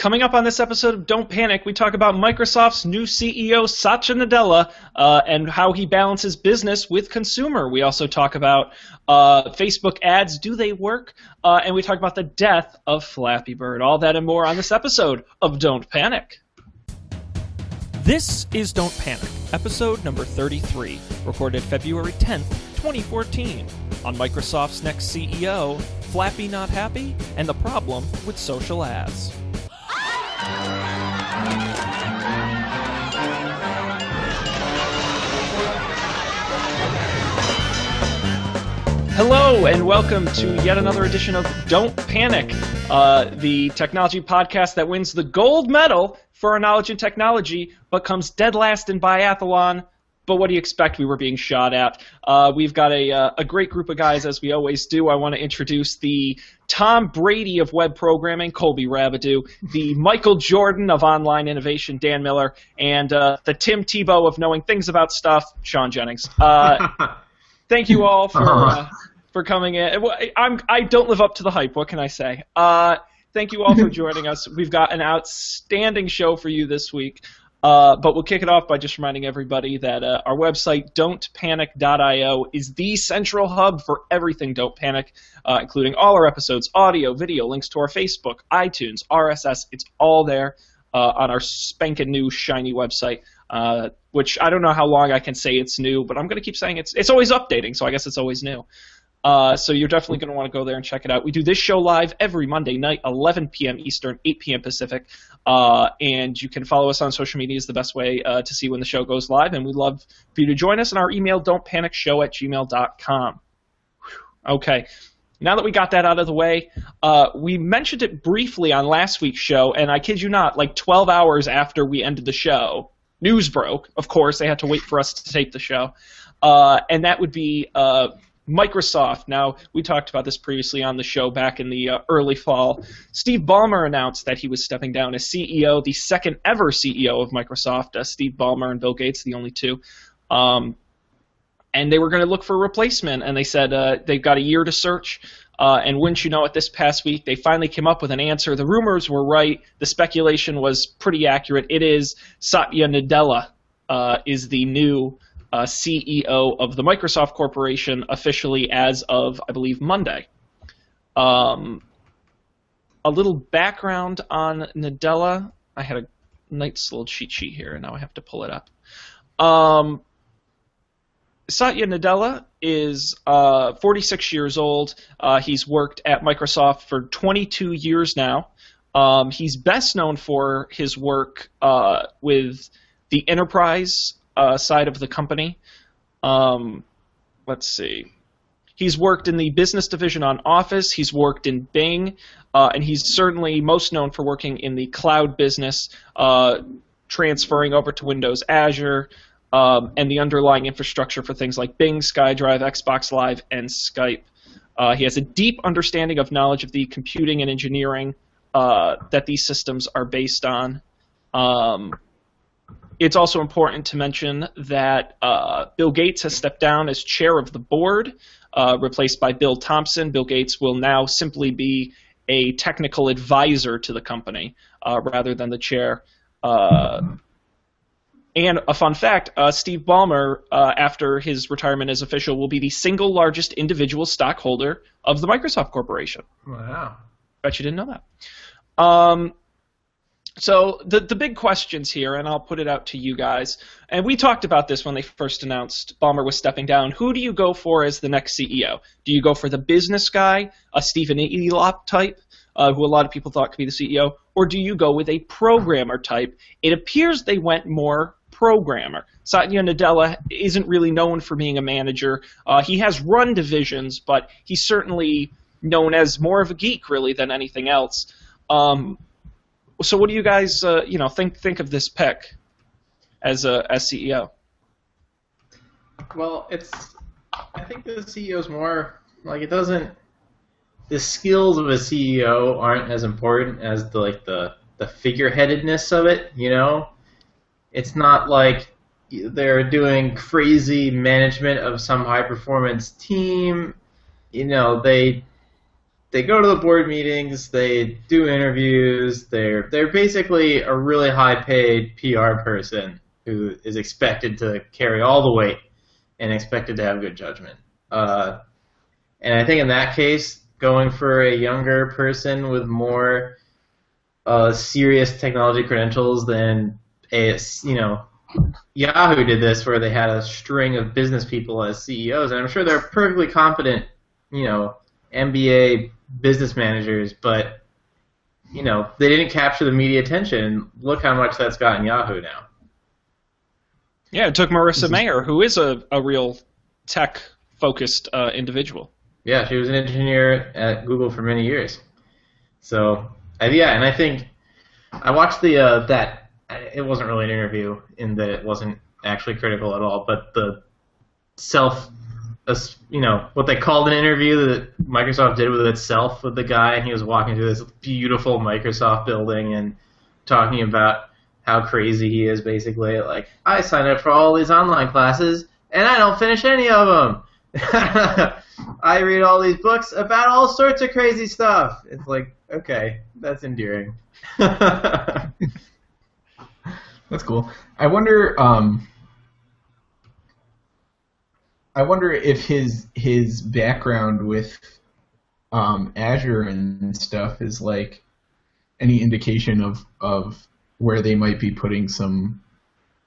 Coming up on this episode of Don't Panic, we talk about Microsoft's new CEO, Satya Nadella, uh, and how he balances business with consumer. We also talk about uh, Facebook ads. Do they work? Uh, and we talk about the death of Flappy Bird. All that and more on this episode of Don't Panic. This is Don't Panic, episode number 33, recorded February 10th, 2014. On Microsoft's next CEO, Flappy not happy, and the problem with social ads. Hello, and welcome to yet another edition of Don't Panic, uh, the technology podcast that wins the gold medal for our knowledge and technology, but comes dead last in biathlon. But what do you expect? We were being shot at. Uh, we've got a, uh, a great group of guys, as we always do. I want to introduce the Tom Brady of web programming, Colby Rabideau, the Michael Jordan of online innovation, Dan Miller, and uh, the Tim Tebow of knowing things about stuff, Sean Jennings. Thank you all for uh, for coming in. I'm I don't live up to the hype. What can I say? Uh, thank you all for joining us. We've got an outstanding show for you this week. Uh, but we'll kick it off by just reminding everybody that uh, our website, don'tpanic.io, is the central hub for everything Don't Panic, uh, including all our episodes, audio, video, links to our Facebook, iTunes, RSS. It's all there uh, on our spanking new shiny website. Uh, which I don't know how long I can say it's new, but I'm going to keep saying it's it's always updating, so I guess it's always new. Uh, so you're definitely going to want to go there and check it out. We do this show live every Monday night, 11 p.m. Eastern, 8 p.m. Pacific. Uh, and you can follow us on social media is the best way uh, to see when the show goes live. And we'd love for you to join us. And our email, don'tpanicshow at gmail.com. Okay. Now that we got that out of the way, uh, we mentioned it briefly on last week's show, and I kid you not, like 12 hours after we ended the show, news broke. Of course, they had to wait for us to tape the show. Uh, and that would be uh, Microsoft. Now, we talked about this previously on the show back in the uh, early fall. Steve Ballmer announced that he was stepping down as CEO, the second ever CEO of Microsoft. Uh, Steve Ballmer and Bill Gates, the only two. Um, and they were going to look for a replacement, and they said uh, they've got a year to search. Uh, and wouldn't you know it, this past week they finally came up with an answer. The rumors were right. The speculation was pretty accurate. It is Satya Nadella uh, is the new uh, CEO of the Microsoft Corporation officially as of, I believe, Monday. Um, a little background on Nadella. I had a nice little cheat sheet here, and now I have to pull it up. Um, Satya Nadella is uh, 46 years old. Uh, he's worked at Microsoft for 22 years now. Um, he's best known for his work uh, with the enterprise uh, side of the company. Um, let's see. He's worked in the business division on Office. He's worked in Bing, uh, and he's certainly most known for working in the cloud business, uh, transferring over to Windows Azure, um, and the underlying infrastructure for things like Bing, SkyDrive, Xbox Live, and Skype. Uh, he has a deep understanding of knowledge of the computing and engineering uh, that these systems are based on. Um, it's also important to mention that uh, Bill Gates has stepped down as chair of the board, uh, replaced by Bill Thompson. Bill Gates will now simply be a technical advisor to the company uh, rather than the chair. Uh, and a fun fact uh, Steve Ballmer, uh, after his retirement as official, will be the single largest individual stockholder of the Microsoft Corporation. Wow. Bet you didn't know that. Um, so the the big questions here, and I'll put it out to you guys. And we talked about this when they first announced Ballmer was stepping down. Who do you go for as the next CEO? Do you go for the business guy, a Stephen Elop type, uh, who a lot of people thought could be the CEO, or do you go with a programmer type? It appears they went more programmer. Satya Nadella isn't really known for being a manager. Uh, he has run divisions, but he's certainly known as more of a geek, really, than anything else. Um, so what do you guys, uh, you know, think think of this pick as a as CEO? Well, it's I think the CEO is more like it doesn't. The skills of a CEO aren't as important as the like the the figureheadedness of it. You know, it's not like they're doing crazy management of some high performance team. You know, they they go to the board meetings, they do interviews. They're they're basically a really high paid PR person who is expected to carry all the weight and expected to have good judgment. Uh, and I think in that case, going for a younger person with more uh, serious technology credentials than a you know Yahoo did this where they had a string of business people as CEOs, and I'm sure they're perfectly competent, you know, MBA business managers, but you know they didn't capture the media attention. Look how much that's gotten Yahoo now. Yeah, it took Marissa Mayer, who is a, a real tech focused uh, individual. Yeah, she was an engineer at Google for many years. So, uh, yeah, and I think I watched the uh, that it wasn't really an interview in that it wasn't actually critical at all, but the self, you know, what they called an interview that Microsoft did with itself with the guy, and he was walking through this beautiful Microsoft building and talking about how crazy he is, basically. Like, I signed up for all these online classes, and I don't finish any of them. I read all these books about all sorts of crazy stuff. It's like, okay, that's endearing. that's cool. I wonder. Um, I wonder if his his background with um, Azure and stuff is like any indication of of where they might be putting some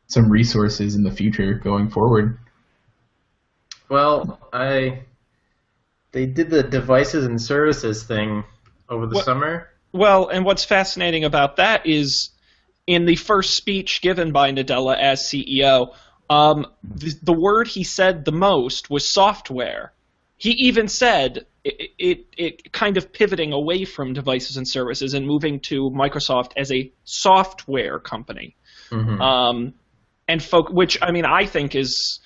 some resources in the future going forward. Well, I they did the devices and services thing over the what, summer. Well, and what's fascinating about that is in the first speech given by Nadella as CEO, um, the, the, word he said the most was software. He even said it, it, it kind of pivoting away from devices and services and moving to Microsoft as a software company. Mm-hmm. Um, and folk, which I mean, I think is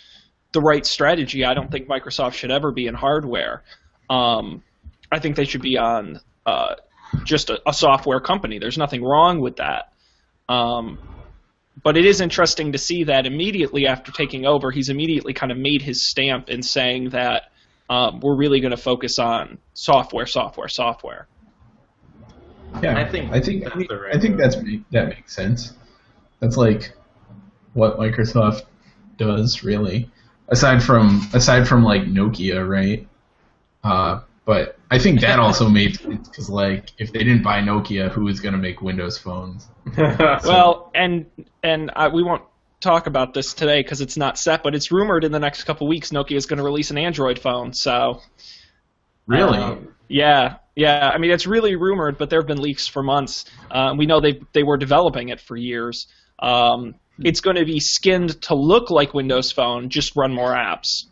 the right strategy. I don't think Microsoft should ever be in hardware. Um, I think they should be on uh, just a, a, software company. There's nothing wrong with that. Um, but it is interesting to see that immediately after taking over, he's immediately kind of made his stamp in saying that um, we're really going to focus on software, software, software. Yeah, I think I think I, mean, right I think that's that makes sense. That's like what Microsoft does, really aside from aside from like Nokia, right? Uh, but I think that also made sense because like if they didn't buy Nokia, who was going to make Windows phones? so. Well, and and I, we won't talk about this today because it's not set, but it's rumored in the next couple weeks Nokia is going to release an Android phone. So really, um, yeah, yeah. I mean, it's really rumored, but there have been leaks for months. Uh, we know they they were developing it for years. Um, it's going to be skinned to look like Windows Phone, just run more apps.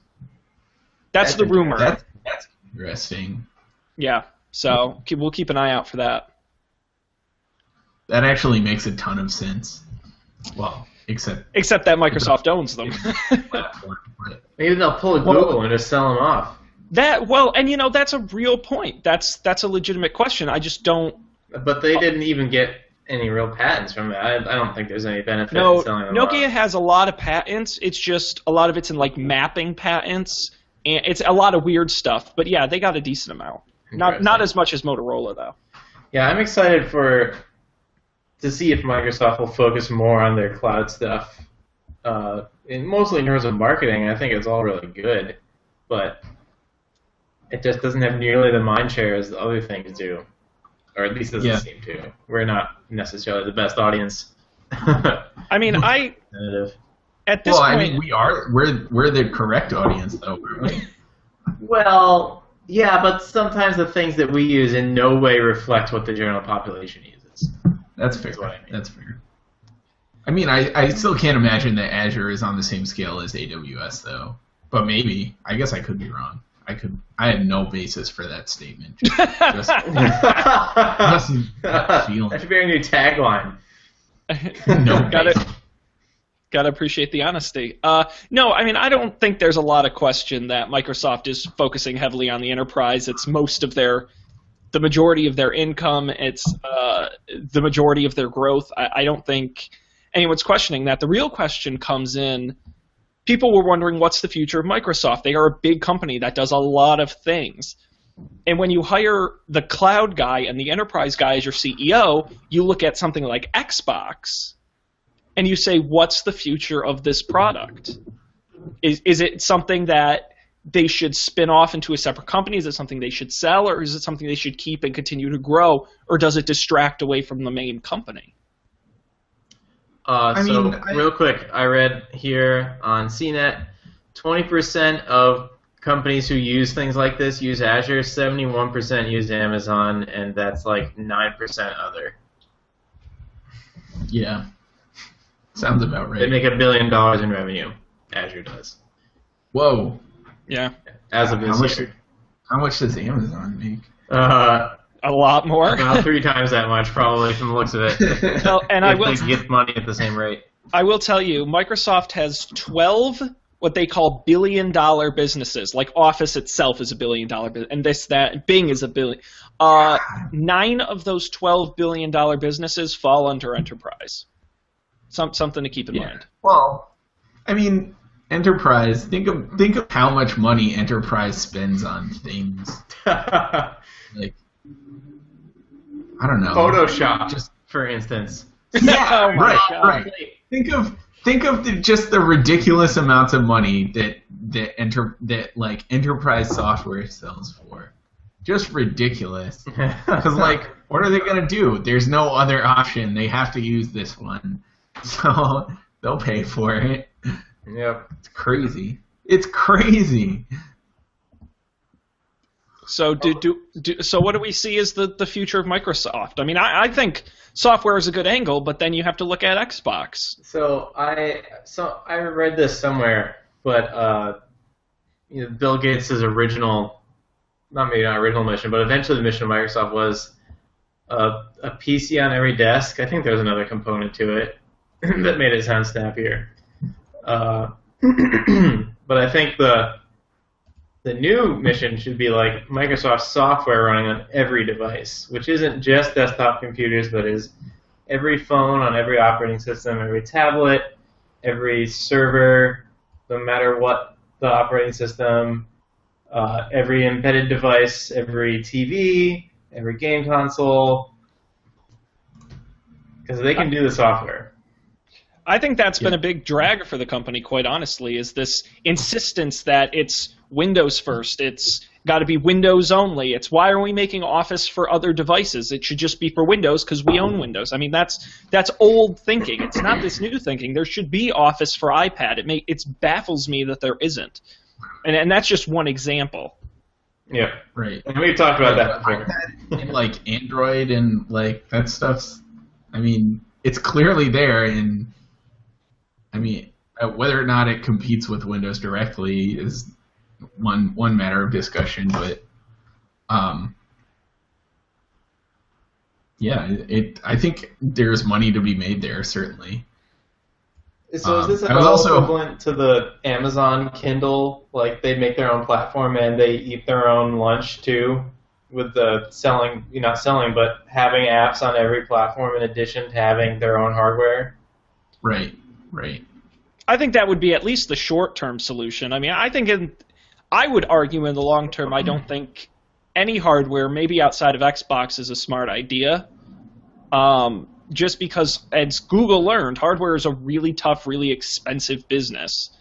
That's, that's the rumor. That's, that's interesting. Yeah, so we'll keep an eye out for that. That actually makes a ton of sense. Well, except except that Microsoft owns them. Maybe they'll pull a Google well, and just sell them off. That well, and you know that's a real point. That's that's a legitimate question. I just don't. But they didn't even get any real patents from it. I, I don't think there's any benefit no, in selling them. Nokia has a lot of patents. It's just a lot of it's in like mapping patents, and it's a lot of weird stuff. But yeah, they got a decent amount. Not not as much as Motorola though. Yeah, I'm excited for to see if Microsoft will focus more on their cloud stuff. Uh, in, mostly in terms of marketing, I think it's all really good, but it just doesn't have nearly the mind share as the other things do or at least doesn't yeah. seem to. We're not necessarily the best audience. I mean, I at this well, point, I mean, we are we're we're the correct audience though, aren't we? Well, yeah, but sometimes the things that we use in no way reflect what the general population uses. That's fair. That's, I mean. That's fair. I mean, I, I still can't imagine that Azure is on the same scale as AWS though. But maybe. I guess I could be wrong. I could. I had no basis for that statement. Just, just, just feeling. That should be our new tagline. no, got it. Got to appreciate the honesty. Uh, no, I mean, I don't think there's a lot of question that Microsoft is focusing heavily on the enterprise. It's most of their, the majority of their income. It's uh, the majority of their growth. I, I don't think anyone's questioning that. The real question comes in people were wondering what's the future of Microsoft. They are a big company that does a lot of things. And when you hire the cloud guy and the enterprise guy as your CEO, you look at something like Xbox and you say, what's the future of this product? Is, is it something that they should spin off into a separate company? Is it something they should sell, or is it something they should keep and continue to grow, or does it distract away from the main company? Uh, I so, mean, I, real quick, I read here on CNET 20% of companies who use things like this use Azure, 71% use Amazon, and that's like 9% other. Yeah. Sounds about right. They make a billion dollars in revenue. Azure does. Whoa. Yeah. As of this how much, year. How much does Amazon make? Uh, a lot more. About three times that much, probably, from the looks of it. well, and I will they get money at the same rate. I will tell you, Microsoft has 12 what they call billion dollar businesses. Like Office itself is a billion dollar business, and this that Bing is a billion. Uh, nine of those 12 billion dollar businesses fall under enterprise. Some something to keep in yeah. mind. Well, I mean, enterprise. Think of think of how much money enterprise spends on things. like I don't know. Photoshop, just for instance. Yeah, oh right, God. right. Think of think of the, just the ridiculous amounts of money that that enter that like enterprise software sells for. Just ridiculous. Because like, what are they gonna do? There's no other option. They have to use this one, so they'll pay for it. Yep. It's crazy. It's crazy. So do, do, do so what do we see as the, the future of Microsoft? I mean, I, I think software is a good angle, but then you have to look at Xbox. So I so I read this somewhere, but uh, you know, Bill Gates' original, not maybe not original mission, but eventually the mission of Microsoft was a, a PC on every desk. I think there's another component to it that made it sound snappier. Uh, but I think the the new mission should be like Microsoft software running on every device, which isn't just desktop computers, but is every phone on every operating system, every tablet, every server, no matter what the operating system, uh, every embedded device, every TV, every game console, because they can do the software. I think that's yeah. been a big drag for the company, quite honestly, is this insistence that it's Windows first. It's got to be Windows only. It's why are we making Office for other devices? It should just be for Windows because we own Windows. I mean, that's that's old thinking. It's not this new thinking. There should be Office for iPad. It may it baffles me that there isn't, and and that's just one example. Yeah, right. And we talked about that before. and like Android and like that stuff's. I mean, it's clearly there in I mean, uh, whether or not it competes with Windows directly is one one matter of discussion, but um, yeah, it, it, I think there's money to be made there certainly. So is this um, also equivalent to the Amazon Kindle? Like they make their own platform and they eat their own lunch too, with the selling, you know, not selling, but having apps on every platform in addition to having their own hardware. Right. Right. I think that would be at least the short term solution. I mean, I think in, I would argue in the long term, I don't think any hardware, maybe outside of Xbox, is a smart idea. Um, just because, as Google learned, hardware is a really tough, really expensive business.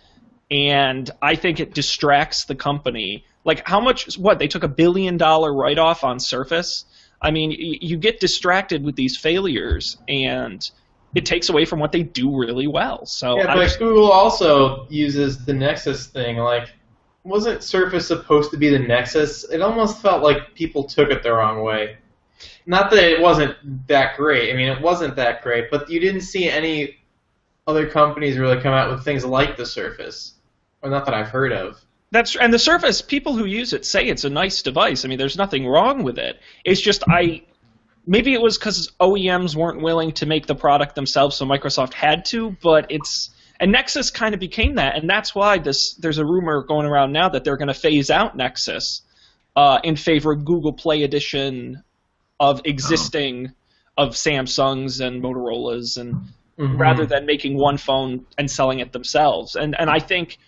And I think it distracts the company. Like, how much, what, they took a billion dollar write off on Surface? I mean, you get distracted with these failures, and it takes away from what they do really well. So yeah, but Google also uses the Nexus thing. Like, wasn't Surface supposed to be the Nexus? It almost felt like people took it the wrong way. Not that it wasn't that great. I mean, it wasn't that great, but you didn't see any other companies really come out with things like the Surface, or not that I've heard of. That's and the Surface. People who use it say it's a nice device. I mean, there's nothing wrong with it. It's just I maybe it was because OEMs weren't willing to make the product themselves, so Microsoft had to. But it's and Nexus kind of became that, and that's why this there's a rumor going around now that they're going to phase out Nexus uh, in favor of Google Play Edition of existing oh. of Samsungs and Motorola's, and mm-hmm. rather than making one phone and selling it themselves. And and I think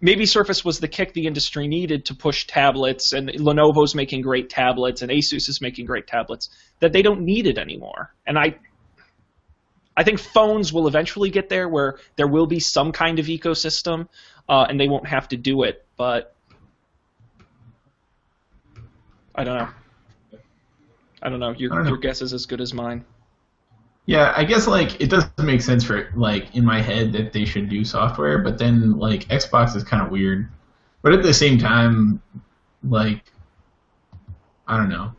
maybe Surface was the kick the industry needed to push tablets, and Lenovo's making great tablets, and Asus is making great tablets. That they don't need it anymore, and I. I think phones will eventually get there where there will be some kind of ecosystem, uh, and they won't have to do it. But I don't know. I don't know. Your don't know. your guess is as good as mine. Yeah, I guess like it doesn't make sense for like in my head that they should do software, but then like Xbox is kind of weird. But at the same time, like I don't know.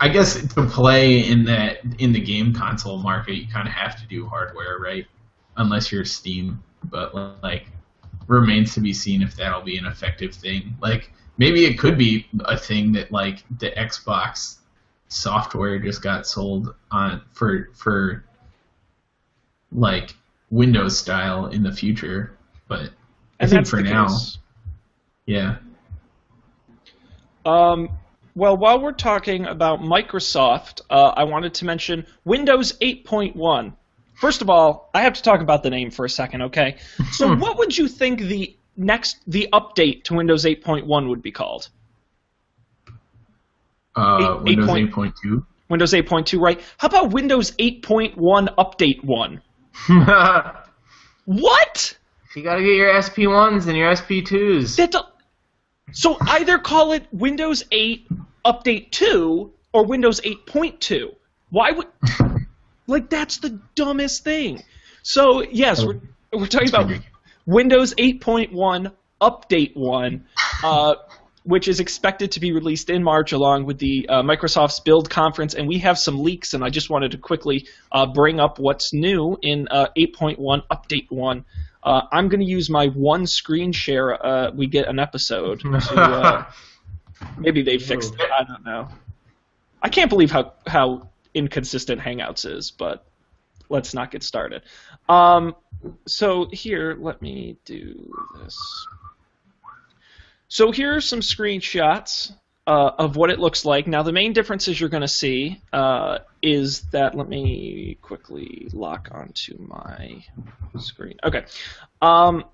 I guess to play in that in the game console market, you kind of have to do hardware, right? Unless you're Steam, but like remains to be seen if that'll be an effective thing. Like maybe it could be a thing that like the Xbox software just got sold on for for like Windows style in the future, but I think for now, case. yeah. Um, well, while we're talking about Microsoft, uh, I wanted to mention Windows 8.1. First of all, I have to talk about the name for a second, okay? So, what would you think the next the update to Windows 8.1 would be called? Uh, 8, Windows 8.2. Windows 8.2, right? How about Windows 8.1 Update 1? what? You gotta get your SP1s and your SP2s. That's a, so either call it Windows 8 Update 2 or Windows 8.2. Why would. like, that's the dumbest thing. So, yes, we're, we're talking about Windows 8.1 Update 1. Uh, which is expected to be released in March along with the uh, Microsoft's Build conference. And we have some leaks, and I just wanted to quickly uh, bring up what's new in uh, 8.1 Update 1. Uh, I'm going to use my one screen share. Uh, we get an episode. To, uh, maybe they fixed it. I don't know. I can't believe how how inconsistent Hangouts is, but let's not get started. Um, so here, let me do this. So here are some screenshots uh, of what it looks like. Now the main differences you're going to see uh, is that, let me quickly lock onto my screen. Okay. Um,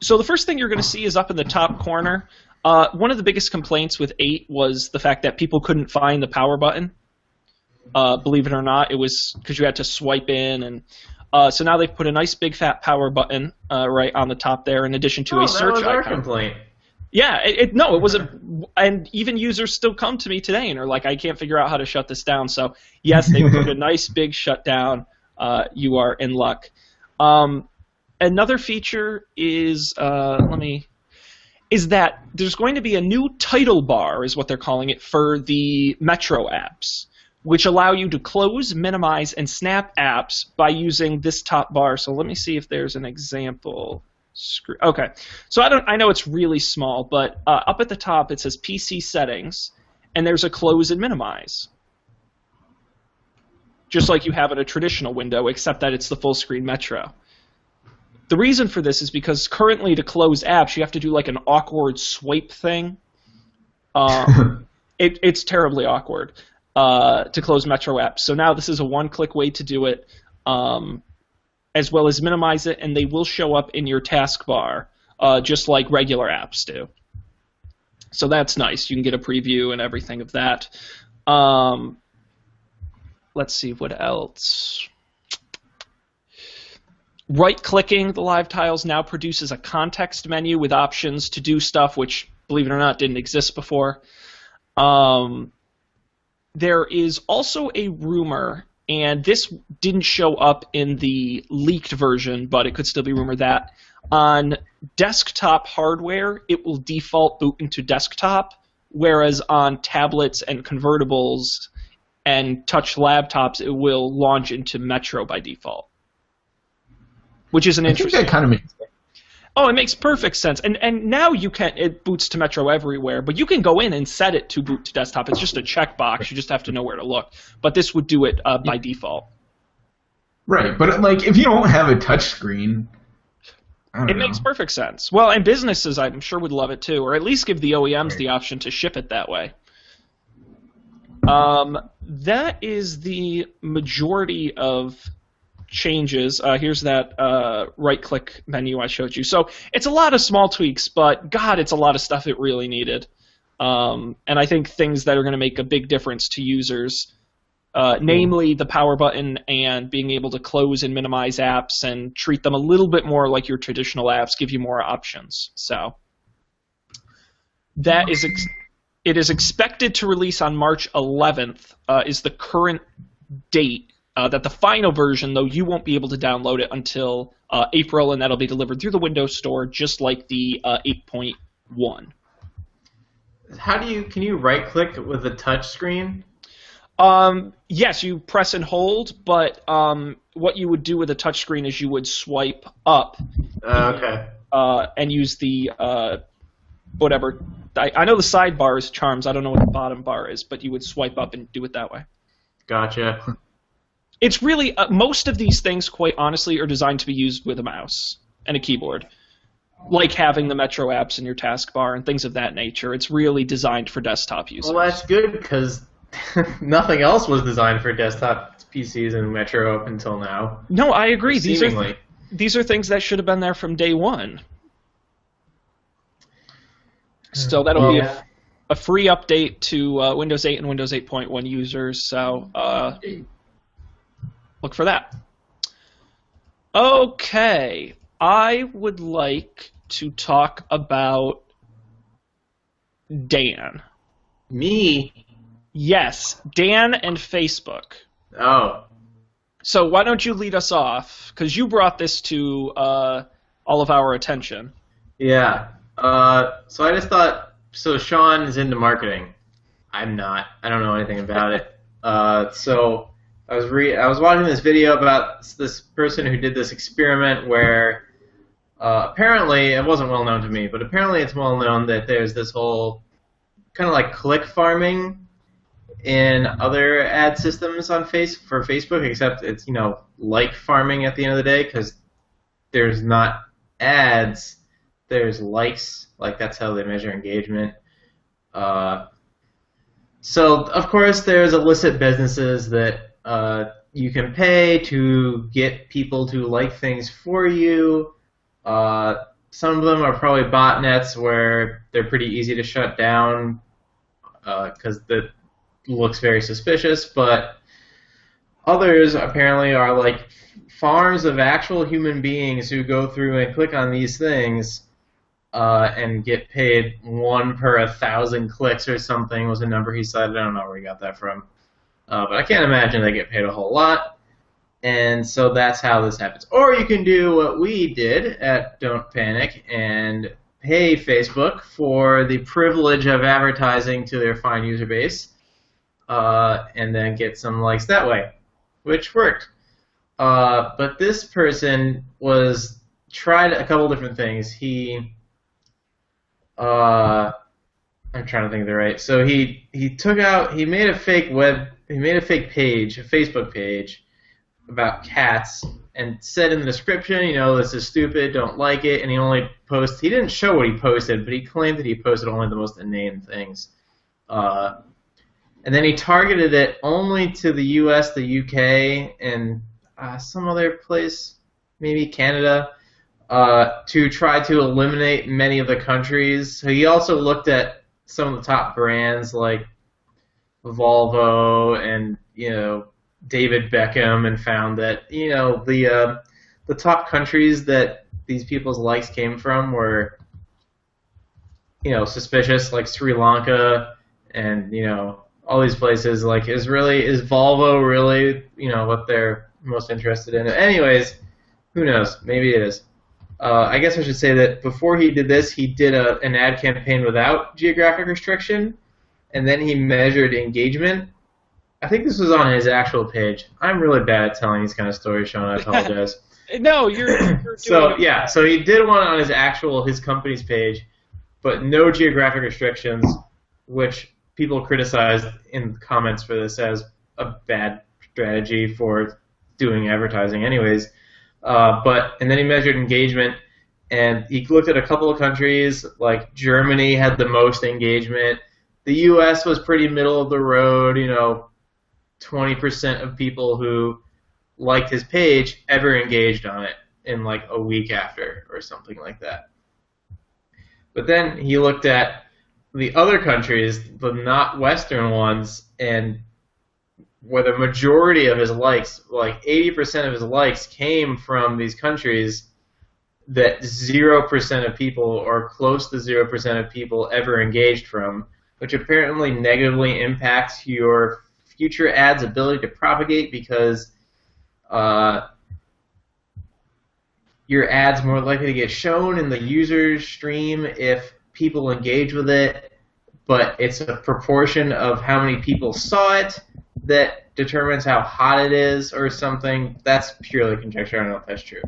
so the first thing you're going to see is up in the top corner. Uh, one of the biggest complaints with 8 was the fact that people couldn't find the power button. Uh, believe it or not, it was because you had to swipe in and uh, so now they've put a nice big fat power button uh, right on the top there, in addition to oh, a search that was our icon. complaint. Yeah, it, it, no, it was a, and even users still come to me today and are like, I can't figure out how to shut this down. So yes, they put a nice big shutdown. Uh, you are in luck. Um, another feature is, uh, let me, is that there's going to be a new title bar, is what they're calling it, for the Metro apps, which allow you to close, minimize, and snap apps by using this top bar. So let me see if there's an example. Screw. Okay, so I don't. I know it's really small, but uh, up at the top it says PC settings, and there's a close and minimize, just like you have in a traditional window, except that it's the full screen Metro. The reason for this is because currently to close apps you have to do like an awkward swipe thing. Um, it, it's terribly awkward uh, to close Metro apps. So now this is a one-click way to do it. Um, as well as minimize it, and they will show up in your taskbar, uh, just like regular apps do. So that's nice. You can get a preview and everything of that. Um, let's see what else. Right clicking the live tiles now produces a context menu with options to do stuff which, believe it or not, didn't exist before. Um, there is also a rumor and this didn't show up in the leaked version, but it could still be rumored that on desktop hardware it will default boot into desktop, whereas on tablets and convertibles and touch laptops it will launch into Metro by default, which is an I interesting. Think that kind of makes Oh, it makes perfect sense. And and now you can it boots to Metro everywhere, but you can go in and set it to boot to desktop. It's just a checkbox. You just have to know where to look. But this would do it uh, by default. Right, but like if you don't have a touch screen, it know. makes perfect sense. Well, and businesses I'm sure would love it too, or at least give the OEMs right. the option to ship it that way. Um, that is the majority of changes. Uh, here's that uh, right-click menu I showed you. So it's a lot of small tweaks, but God, it's a lot of stuff it really needed. Um, and I think things that are going to make a big difference to users, uh, namely the power button and being able to close and minimize apps and treat them a little bit more like your traditional apps, give you more options. So that is. Ex- it is expected to release on March 11th. Uh, is the current date uh, that the final version, though, you won't be able to download it until uh, April, and that'll be delivered through the Windows Store, just like the uh, 8.1. How do you? Can you right click with a touch screen? Um, yes, you press and hold, but um, what you would do with a touchscreen is you would swipe up. Uh, okay. Uh, and use the uh, whatever. I, I know the sidebar is charms. I don't know what the bottom bar is, but you would swipe up and do it that way. Gotcha. It's really uh, most of these things, quite honestly, are designed to be used with a mouse and a keyboard, like having the Metro apps in your taskbar and things of that nature. It's really designed for desktop users. Well, that's good because nothing else was designed for desktop PCs and Metro up until now. No, I agree. These are these are things that should have been there from day one. So that'll well, be a, a, free update to uh, Windows 8 and Windows 8.1 users. So uh, look for that. Okay, I would like to talk about Dan. Me? Yes, Dan and Facebook. Oh. So why don't you lead us off? Because you brought this to uh, all of our attention. Yeah. Uh, so I just thought, so Sean is into marketing. I'm not. I don't know anything about it. Uh, so I was re- I was watching this video about this person who did this experiment where uh, apparently it wasn't well known to me, but apparently it's well known that there's this whole kind of like click farming in other ad systems on face for Facebook, except it's you know like farming at the end of the day because there's not ads there's likes, like that's how they measure engagement. Uh, so of course there's illicit businesses that uh, you can pay to get people to like things for you. Uh, some of them are probably botnets where they're pretty easy to shut down because uh, that looks very suspicious. But others apparently are like farms of actual human beings who go through and click on these things uh, and get paid one per a thousand clicks or something was a number he said. I don't know where he got that from, uh, but I can't imagine they get paid a whole lot. And so that's how this happens. Or you can do what we did at Don't Panic and pay Facebook for the privilege of advertising to their fine user base, uh, and then get some likes that way, which worked. Uh, but this person was tried a couple different things. He uh, I'm trying to think of the right. So he he took out he made a fake web he made a fake page, a Facebook page about cats and said in the description, you know, this is stupid, don't like it, and he only posted he didn't show what he posted, but he claimed that he posted only the most inane things. Uh, and then he targeted it only to the U.S., the U.K., and uh, some other place, maybe Canada uh, to try to eliminate many of the countries. So he also looked at some of the top brands like Volvo and you know David Beckham and found that you know the uh, the top countries that these people's likes came from were you know suspicious like Sri Lanka and you know all these places. Like is really is Volvo really you know what they're most interested in? Anyways who knows? Maybe it is. Uh, I guess I should say that before he did this, he did a, an ad campaign without geographic restriction, and then he measured engagement. I think this was on his actual page. I'm really bad at telling these kind of stories, Sean. I apologize. no, you're. you're so yeah, so he did one on his actual his company's page, but no geographic restrictions, which people criticized in comments for this as a bad strategy for doing advertising, anyways. Uh, but and then he measured engagement, and he looked at a couple of countries like Germany had the most engagement. The U.S. was pretty middle of the road. You know, 20% of people who liked his page ever engaged on it in like a week after or something like that. But then he looked at the other countries, the not Western ones, and where the majority of his likes, like 80% of his likes, came from these countries that 0% of people, or close to 0% of people, ever engaged from, which apparently negatively impacts your future ads' ability to propagate because uh, your ads more likely to get shown in the user's stream if people engage with it, but it's a proportion of how many people saw it that determines how hot it is or something. That's purely conjecture. I don't know if that's true.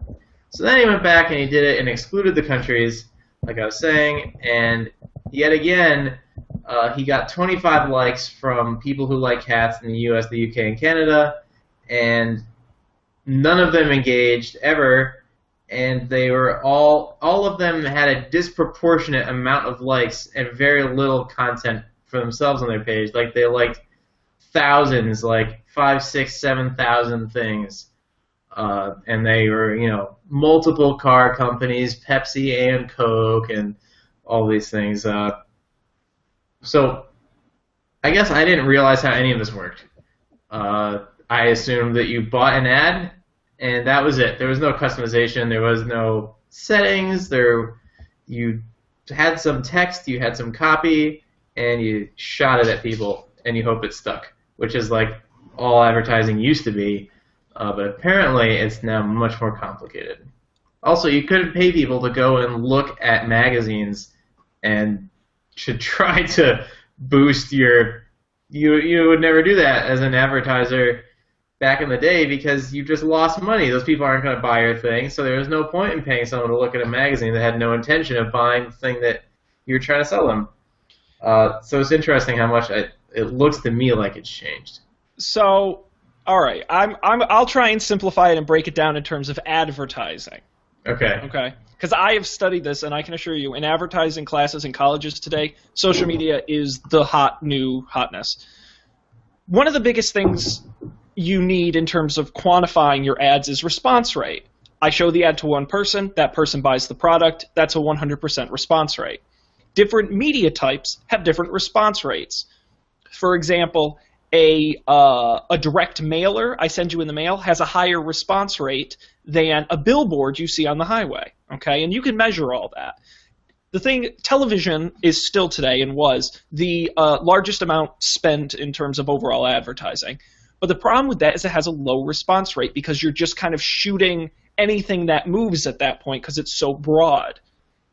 So then he went back and he did it and excluded the countries, like I was saying, and yet again, uh, he got 25 likes from people who like cats in the U.S., the U.K., and Canada, and none of them engaged ever, and they were all all of them had a disproportionate amount of likes and very little content for themselves on their page. Like they liked thousands, like five, six, seven thousand things. Uh, and they were, you know, multiple car companies, Pepsi and Coke, and all these things. Uh, so, I guess I didn't realize how any of this worked. Uh, I assumed that you bought an ad and that was it. There was no customization. There was no settings. There, you had some text, you had some copy, and you shot it at people, and you hope it stuck, which is like all advertising used to be. Uh, but apparently, it's now much more complicated. Also, you couldn't pay people to go and look at magazines and to try to boost your. You you would never do that as an advertiser back in the day because you just lost money. Those people aren't going to buy your thing, so there was no point in paying someone to look at a magazine that had no intention of buying the thing that you were trying to sell them. Uh, so it's interesting how much I, it looks to me like it's changed. So, all right, I'm, I'm I'll try and simplify it and break it down in terms of advertising. Okay. Okay. Because I have studied this, and I can assure you, in advertising classes in colleges today, social media is the hot new hotness. One of the biggest things you need in terms of quantifying your ads is response rate. I show the ad to one person, that person buys the product, that's a 100% response rate. Different media types have different response rates. For example, a, uh, a direct mailer I send you in the mail has a higher response rate than a billboard you see on the highway. Okay, and you can measure all that. The thing, television is still today and was the uh, largest amount spent in terms of overall advertising. But the problem with that is it has a low response rate because you're just kind of shooting anything that moves at that point because it's so broad.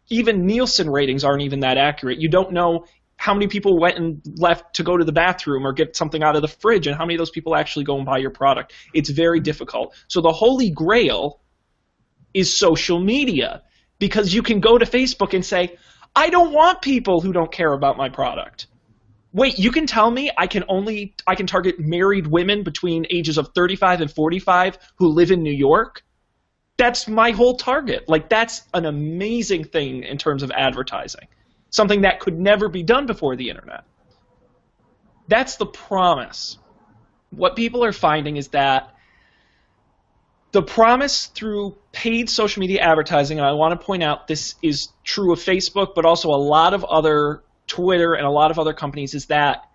Even Nielsen ratings aren't even that accurate. You don't know how many people went and left to go to the bathroom or get something out of the fridge and how many of those people actually go and buy your product. It's very difficult. So the holy grail is social media because you can go to Facebook and say, I don't want people who don't care about my product. Wait, you can tell me I can only I can target married women between ages of 35 and 45 who live in New York? That's my whole target. Like that's an amazing thing in terms of advertising. Something that could never be done before the internet. That's the promise. What people are finding is that the promise through paid social media advertising, and I want to point out this is true of Facebook, but also a lot of other Twitter and a lot of other companies is that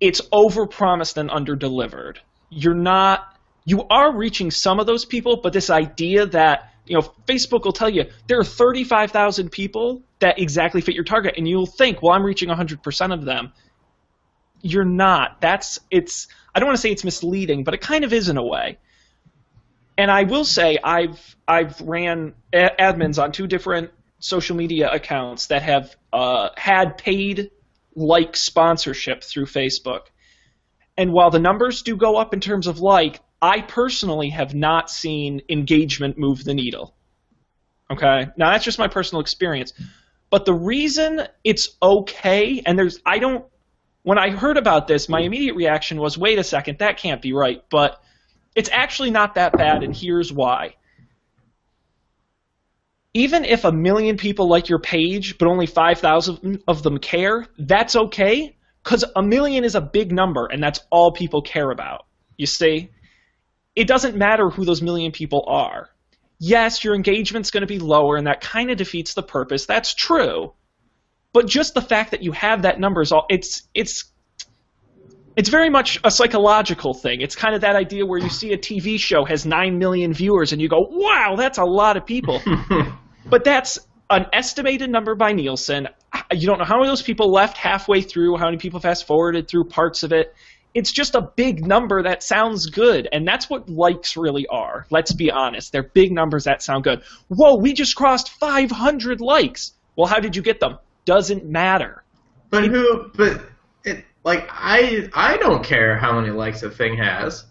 it's overpromised and underdelivered. You're not you are reaching some of those people, but this idea that you know Facebook will tell you there are 35,000 people that exactly fit your target and you'll think, "Well, I'm reaching 100% of them." You're not. That's it's I don't want to say it's misleading, but it kind of is in a way. And I will say I've I've ran admins on two different social media accounts that have uh, had paid like sponsorship through Facebook. And while the numbers do go up in terms of like, I personally have not seen engagement move the needle. Okay? Now that's just my personal experience. But the reason it's okay, and there's, I don't, when I heard about this, my immediate reaction was, wait a second, that can't be right. But it's actually not that bad, and here's why even if a million people like your page, but only 5,000 of them care, that's okay because a million is a big number and that's all people care about. You see? It doesn't matter who those million people are. Yes, your engagement's going to be lower, and that kind of defeats the purpose. That's true. But just the fact that you have that number is all it's it's it's very much a psychological thing. It's kind of that idea where you see a TV show has 9 million viewers and you go, "Wow, that's a lot of people." but that's an estimated number by Nielsen. You don't know how many of those people left halfway through, how many people fast forwarded through parts of it. It's just a big number that sounds good, and that's what likes really are. Let's be honest. They're big numbers that sound good. Whoa, we just crossed 500 likes. Well, how did you get them? Doesn't matter. But it, who? But it like I I don't care how many likes a thing has.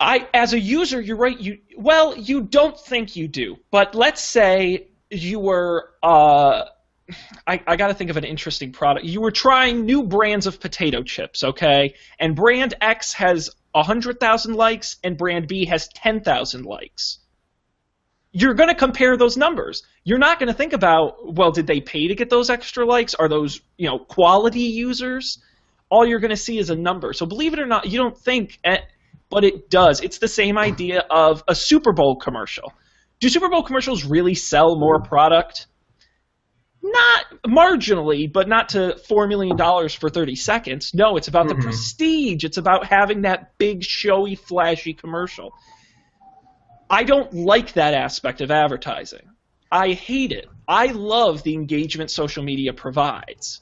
I as a user, you're right. You well, you don't think you do, but let's say you were uh, I, I got to think of an interesting product. You were trying new brands of potato chips, okay? And brand X has 100,000 likes and brand B has 10,000 likes. You're going to compare those numbers. You're not going to think about, well, did they pay to get those extra likes? Are those, you know, quality users? All you're going to see is a number. So believe it or not, you don't think, but it does. It's the same idea of a Super Bowl commercial do Super Bowl commercials really sell more product? Not marginally, but not to four million dollars for thirty seconds. No, it's about mm-hmm. the prestige. It's about having that big, showy, flashy commercial. I don't like that aspect of advertising. I hate it. I love the engagement social media provides.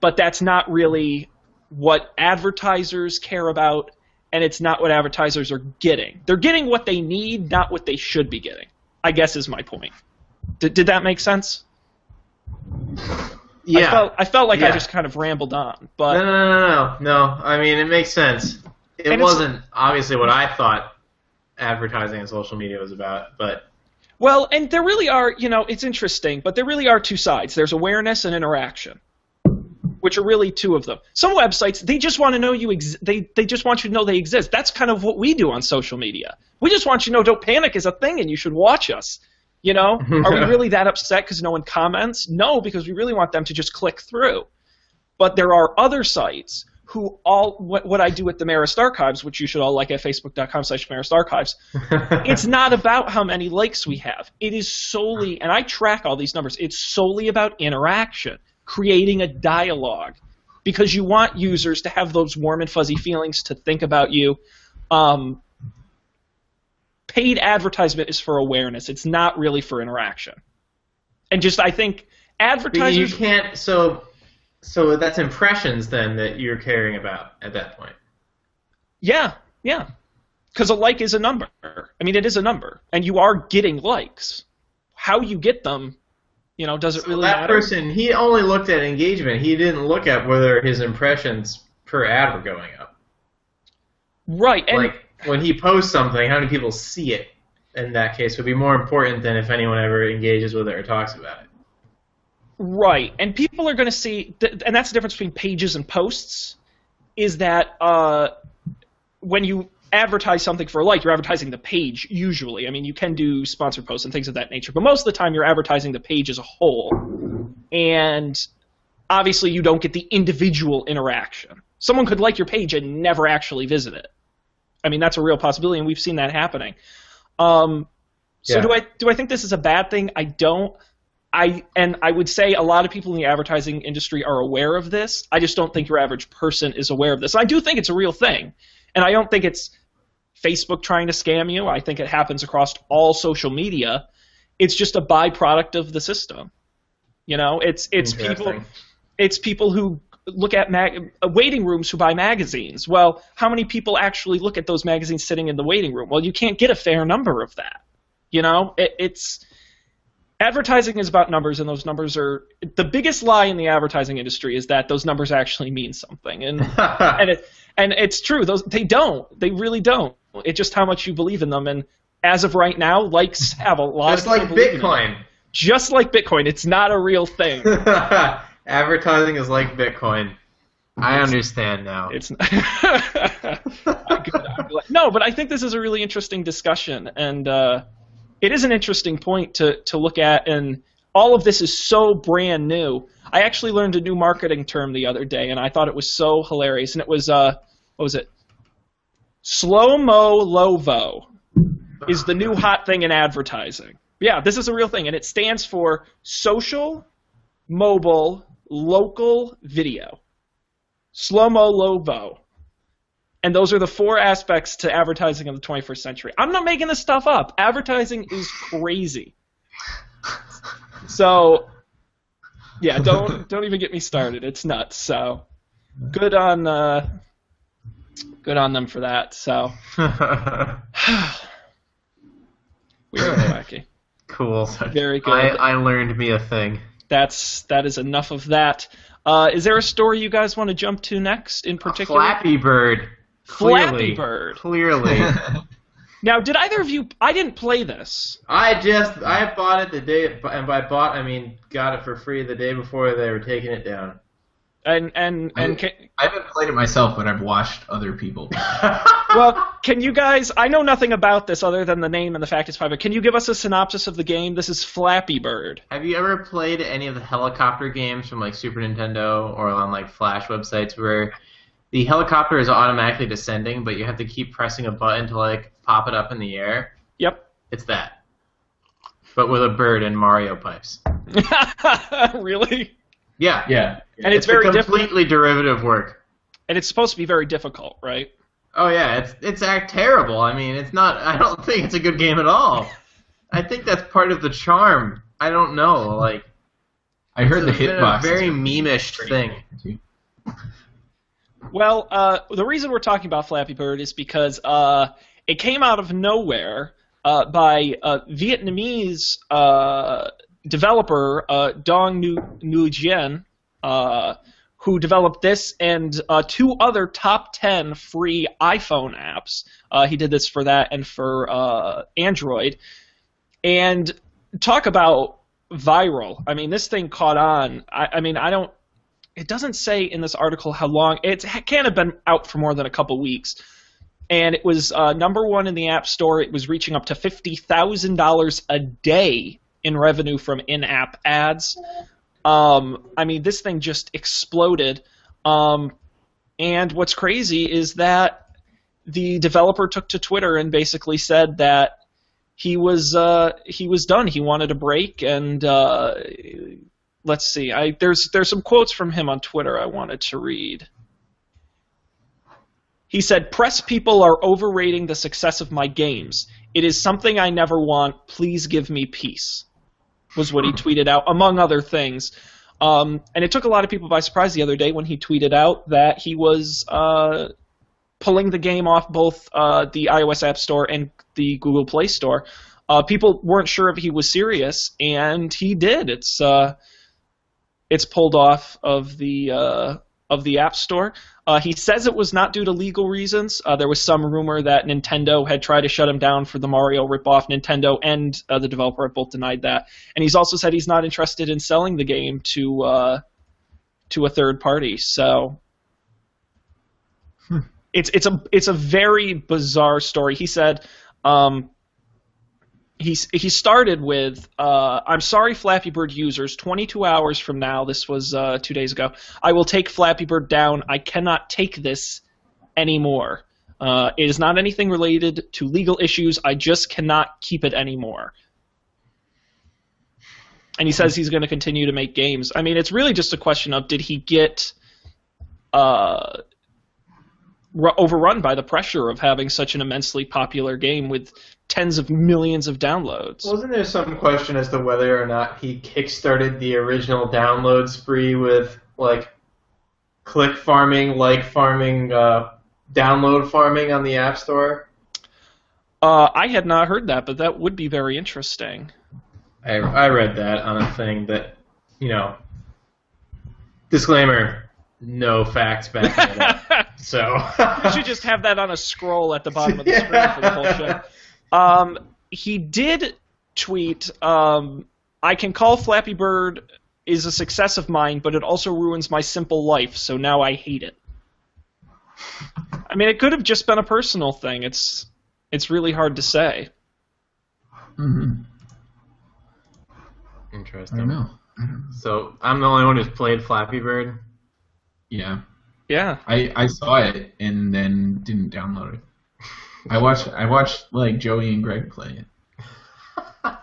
But that's not really what advertisers care about and it's not what advertisers are getting. They're getting what they need, not what they should be getting. I guess is my point. Did, did that make sense? Yeah. I felt, I felt like yeah. I just kind of rambled on, but no, no, no, no, no. I mean, it makes sense. It wasn't obviously what I thought advertising and social media was about, but well, and there really are, you know, it's interesting, but there really are two sides. There's awareness and interaction which are really two of them. Some websites they just want to know you ex- they they just want you to know they exist. That's kind of what we do on social media. We just want you to know Don't Panic is a thing and you should watch us. You know, are we really that upset because no one comments? No, because we really want them to just click through. But there are other sites who all what, what I do at the Marist Archives, which you should all like at facebook.com slash Marist Archives. it's not about how many likes we have. It is solely, and I track all these numbers. It's solely about interaction creating a dialogue because you want users to have those warm and fuzzy feelings to think about you. Um, paid advertisement is for awareness. It's not really for interaction. And just I think advertisers you can't so so that's impressions then that you're caring about at that point. Yeah, yeah. Because a like is a number. I mean, it is a number, and you are getting likes. How you get them you know, does it so really that matter? person, he only looked at engagement. He didn't look at whether his impressions per ad were going up. Right. And like when he posts something, how many people see it? In that case, would be more important than if anyone ever engages with it or talks about it. Right, and people are going to see, and that's the difference between pages and posts, is that uh, when you advertise something for a like, you're advertising the page usually. I mean, you can do sponsored posts and things of that nature, but most of the time you're advertising the page as a whole. And obviously you don't get the individual interaction. Someone could like your page and never actually visit it. I mean, that's a real possibility, and we've seen that happening. Um, so yeah. do I do I think this is a bad thing? I don't. I and I would say a lot of people in the advertising industry are aware of this. I just don't think your average person is aware of this. I do think it's a real thing, and I don't think it's Facebook trying to scam you. I think it happens across all social media. It's just a byproduct of the system. You know, it's it's people it's people who look at mag- uh, waiting rooms who buy magazines. Well, how many people actually look at those magazines sitting in the waiting room? Well, you can't get a fair number of that. You know, it, it's advertising is about numbers, and those numbers are the biggest lie in the advertising industry is that those numbers actually mean something, and and it, and it's true. Those they don't. They really don't. It's just how much you believe in them. And as of right now, likes have a lot. Just like Bitcoin. Just like Bitcoin, it's not a real thing. Advertising is like Bitcoin. I understand now. It's no, but I think this is a really interesting discussion, and uh, it is an interesting point to to look at. And all of this is so brand new. I actually learned a new marketing term the other day, and I thought it was so hilarious. And it was uh, what was it? Slow mo lovo is the new hot thing in advertising. Yeah, this is a real thing, and it stands for social, mobile, local video. Slow mo lovo. And those are the four aspects to advertising of the 21st century. I'm not making this stuff up. Advertising is crazy. So, yeah, don't don't even get me started. It's nuts. So, good on uh, good on them for that. So, we are wacky. Cool. Very good. I, I learned me a thing. That's that is enough of that. Uh, is there a story you guys want to jump to next in particular? A Flappy Bird. Flappy Clearly. Bird. Clearly. now, did either of you? I didn't play this. I just I bought it the day, and by bought I mean got it for free the day before they were taking it down. And and and can, I haven't played it myself, but I've watched other people. well, can you guys? I know nothing about this other than the name and the fact it's private. Can you give us a synopsis of the game? This is Flappy Bird. Have you ever played any of the helicopter games from like Super Nintendo or on like Flash websites where the helicopter is automatically descending, but you have to keep pressing a button to like pop it up in the air? Yep. It's that, but with a bird and Mario pipes. really? Yeah. Yeah. And it's, it's very completely derivative work. And it's supposed to be very difficult, right? Oh yeah, it's it's act terrible. I mean, it's not. I don't think it's a good game at all. I think that's part of the charm. I don't know. Like, I heard the hitbox. Very memeish thing. Well, uh, the reason we're talking about Flappy Bird is because uh, it came out of nowhere uh, by a Vietnamese uh, developer, uh, Dong Nguyen, uh, who developed this and uh, two other top 10 free iPhone apps. Uh, he did this for that and for uh, Android. And talk about viral. I mean, this thing caught on. I, I mean, I don't. It doesn't say in this article how long. It can't have been out for more than a couple weeks. And it was uh, number one in the App Store. It was reaching up to $50,000 a day in revenue from in-app ads. Um, I mean, this thing just exploded. Um, and what's crazy is that the developer took to Twitter and basically said that he was uh, he was done. He wanted a break, and uh, let's see. I there's there's some quotes from him on Twitter I wanted to read. He said, Press people are overrating the success of my games. It is something I never want. Please give me peace was what he tweeted out, among other things. Um, and it took a lot of people by surprise the other day when he tweeted out that he was uh, pulling the game off both uh, the iOS App Store and the Google Play Store. Uh, people weren't sure if he was serious, and he did. It's uh, it's pulled off of the uh, of the App Store. Uh, he says it was not due to legal reasons. Uh, there was some rumor that Nintendo had tried to shut him down for the Mario ripoff. Nintendo and uh, the developer have both denied that. And he's also said he's not interested in selling the game to uh, to a third party. So hmm. it's it's a it's a very bizarre story. He said. Um, he he started with uh, I'm sorry Flappy Bird users 22 hours from now this was uh, 2 days ago I will take Flappy Bird down. I cannot take this anymore. Uh, it is not anything related to legal issues. I just cannot keep it anymore. And he says he's going to continue to make games. I mean it's really just a question of did he get uh, overrun by the pressure of having such an immensely popular game with tens of millions of downloads. Wasn't there some question as to whether or not he kickstarted the original download spree with like click farming, like farming, uh, download farming on the App Store? Uh, I had not heard that, but that would be very interesting. I, I read that on a thing that, you know, disclaimer, no facts up. So you should just have that on a scroll at the bottom of the screen for the whole show. Um, he did tweet, um, "I can call Flappy Bird is a success of mine, but it also ruins my simple life. So now I hate it." I mean, it could have just been a personal thing. It's it's really hard to say. Mm-hmm. Interesting. I don't know. So I'm the only one who's played Flappy Bird. Yeah. Yeah. I, I saw it and then didn't download it. I watched I watched like Joey and Greg play it.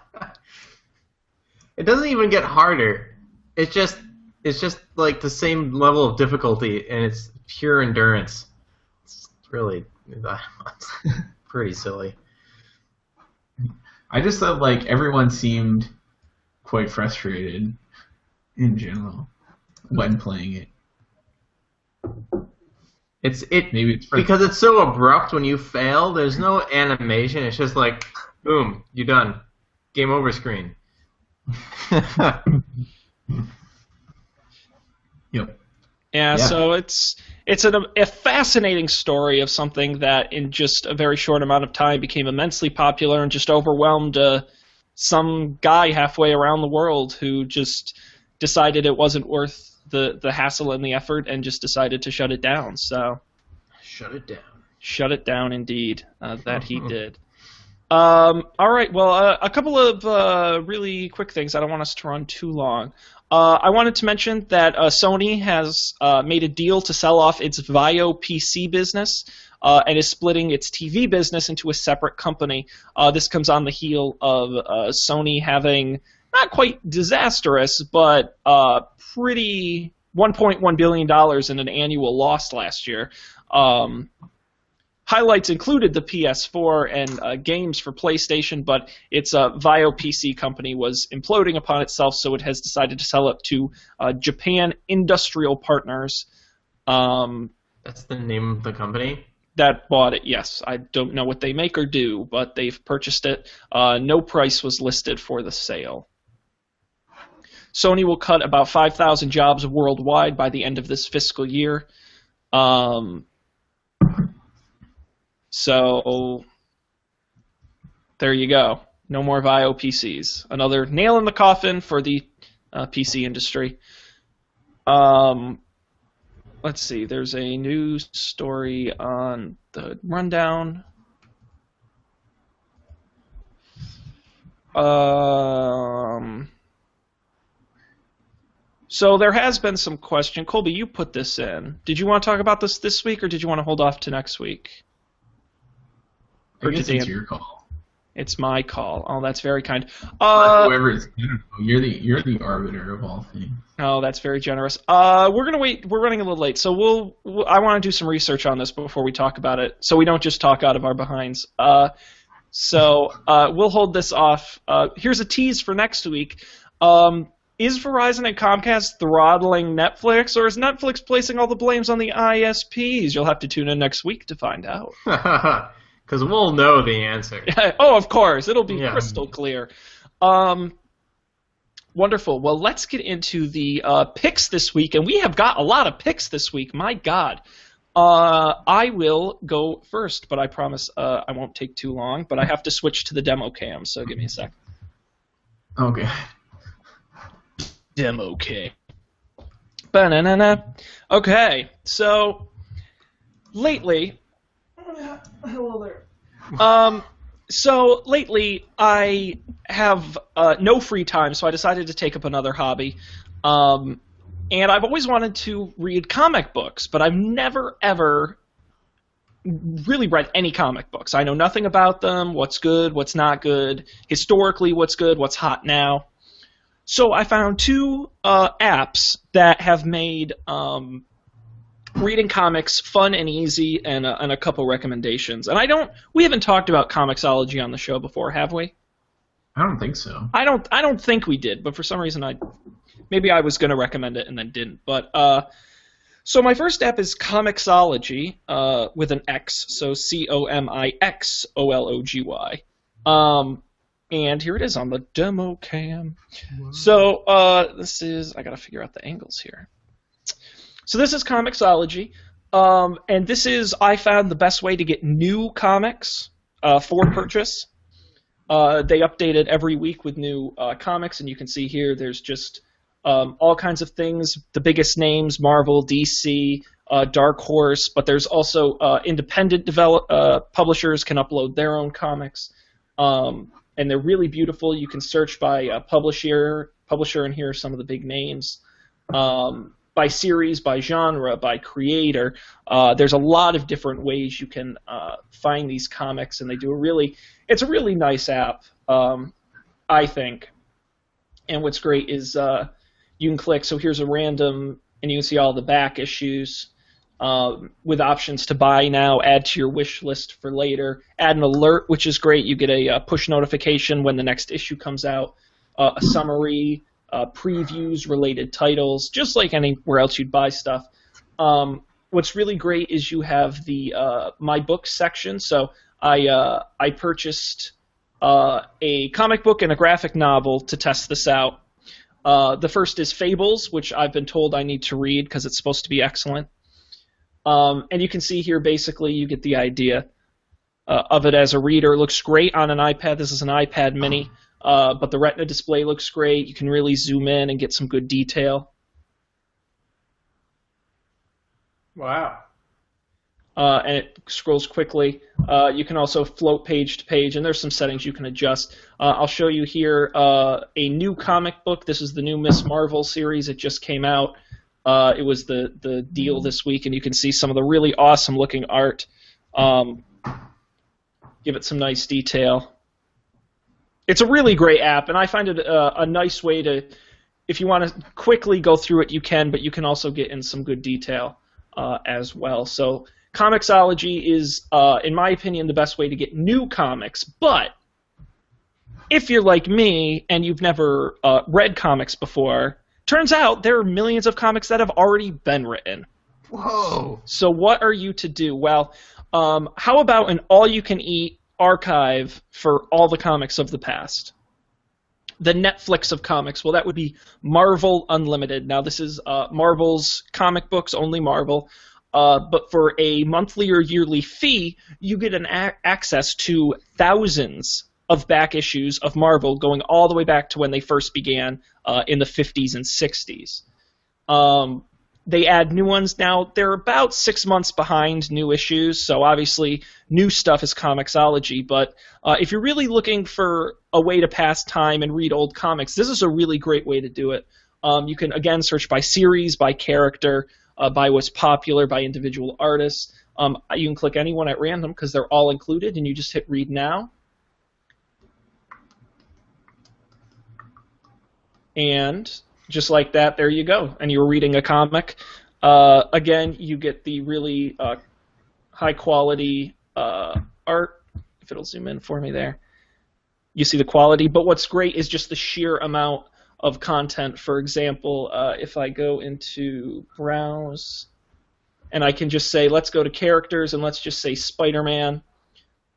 it doesn't even get harder. It's just it's just like the same level of difficulty, and it's pure endurance. It's really pretty silly. I just thought like everyone seemed quite frustrated in general when playing it. It's it maybe it's because it's so abrupt when you fail. There's no animation. It's just like, boom, you done, game over screen. yep. Yeah, yeah, so it's it's a, a fascinating story of something that in just a very short amount of time became immensely popular and just overwhelmed uh, some guy halfway around the world who just decided it wasn't worth the the hassle and the effort and just decided to shut it down. So shut it down. Shut it down, indeed. Uh, that he did. Um, all right. Well, uh, a couple of uh, really quick things. I don't want us to run too long. Uh, I wanted to mention that uh, Sony has uh, made a deal to sell off its Vaio PC business uh, and is splitting its TV business into a separate company. Uh, this comes on the heel of uh, Sony having not quite disastrous, but pretty $1.1 billion in an annual loss last year. Um, Highlights included the PS4 and uh, games for PlayStation, but its uh, Vaio PC company was imploding upon itself, so it has decided to sell it to uh, Japan Industrial Partners. Um, That's the name of the company? That bought it, yes. I don't know what they make or do, but they've purchased it. Uh, no price was listed for the sale. Sony will cut about 5,000 jobs worldwide by the end of this fiscal year. Um, so there you go. No more Vaio PCs. Another nail in the coffin for the uh, PC industry. Um, let's see. There's a news story on the rundown. Um. So there has been some question. Colby, you put this in. Did you want to talk about this this week, or did you want to hold off to next week? I guess it's your call. It's my call. Oh, that's very kind. Uh, whoever is, you're the you're the arbiter of all things. Oh, that's very generous. Uh, we're gonna wait. We're running a little late, so we'll. we'll I want to do some research on this before we talk about it, so we don't just talk out of our behinds. Uh, so uh, we'll hold this off. Uh, here's a tease for next week. Um, is Verizon and Comcast throttling Netflix, or is Netflix placing all the blames on the ISPs? You'll have to tune in next week to find out. Because we'll know the answer. oh, of course. It'll be yeah. crystal clear. Um, wonderful. Well, let's get into the uh, picks this week. And we have got a lot of picks this week. My God. Uh, I will go first, but I promise uh, I won't take too long. But I have to switch to the demo cam, so give me a sec. Okay. Demo cam. Ba-na-na-na. Okay, so lately Hello there. Um, so lately I have uh, no free time, so I decided to take up another hobby. Um, and I've always wanted to read comic books, but I've never ever really read any comic books. I know nothing about them, what's good, what's not good, historically what's good, what's hot now. So I found two uh, apps that have made um, reading comics fun and easy and a, and a couple recommendations. And I don't we haven't talked about Comixology on the show before, have we? I don't think so. I don't I don't think we did, but for some reason I maybe I was going to recommend it and then didn't. But uh so my first app is Comixology uh, with an X, so C O M I X O L O G Y. Um, and here it is on the demo cam. Wow. So uh, this is I got to figure out the angles here. So this is Comixology, um, and this is I found the best way to get new comics uh, for purchase. Uh, they update it every week with new uh, comics, and you can see here there's just um, all kinds of things. The biggest names: Marvel, DC, uh, Dark Horse, but there's also uh, independent develop uh, publishers can upload their own comics, um, and they're really beautiful. You can search by publisher, publisher, and here are some of the big names. Um, by series, by genre, by creator. Uh, there's a lot of different ways you can uh, find these comics, and they do a really, it's a really nice app, um, I think. And what's great is uh, you can click. So here's a random, and you can see all the back issues. Um, with options to buy now, add to your wish list for later, add an alert, which is great. You get a, a push notification when the next issue comes out, uh, a summary, uh, previews, related titles, just like anywhere else you'd buy stuff. Um, what's really great is you have the uh, my books section. So I uh, I purchased uh, a comic book and a graphic novel to test this out. Uh, the first is Fables, which I've been told I need to read because it's supposed to be excellent. Um, and you can see here basically you get the idea uh, of it as a reader. It looks great on an iPad. This is an iPad Mini. Uh, but the Retina display looks great. You can really zoom in and get some good detail. Wow. Uh, and it scrolls quickly. Uh, you can also float page to page, and there's some settings you can adjust. Uh, I'll show you here uh, a new comic book. This is the new Miss Marvel series. It just came out. Uh, it was the the deal this week, and you can see some of the really awesome looking art. Um, give it some nice detail it's a really great app, and I find it a, a nice way to, if you want to quickly go through it, you can, but you can also get in some good detail uh, as well. So Comixology is, uh, in my opinion, the best way to get new comics. But if you're like me and you've never uh, read comics before, turns out there are millions of comics that have already been written. Whoa! So what are you to do? Well, um, how about an all-you-can-eat archive for all the comics of the past. The Netflix of comics, well, that would be Marvel Unlimited. Now, this is uh, Marvel's comic books, only Marvel. Uh, but for a monthly or yearly fee, you get an a- access to thousands of back issues of Marvel going all the way back to when they first began uh, in the 50s and 60s. Um, they add new ones now. They're about six months behind new issues, so obviously new stuff is Comixology. But uh, if you're really looking for a way to pass time and read old comics, this is a really great way to do it. Um, you can again search by series, by character, uh, by what's popular, by individual artists. Um, you can click anyone at random because they're all included, and you just hit read now. And just like that, there you go. And you're reading a comic. Uh, again, you get the really uh, high quality uh, art. If it'll zoom in for me there, you see the quality. But what's great is just the sheer amount of content. For example, uh, if I go into browse, and I can just say, let's go to characters, and let's just say Spider-Man.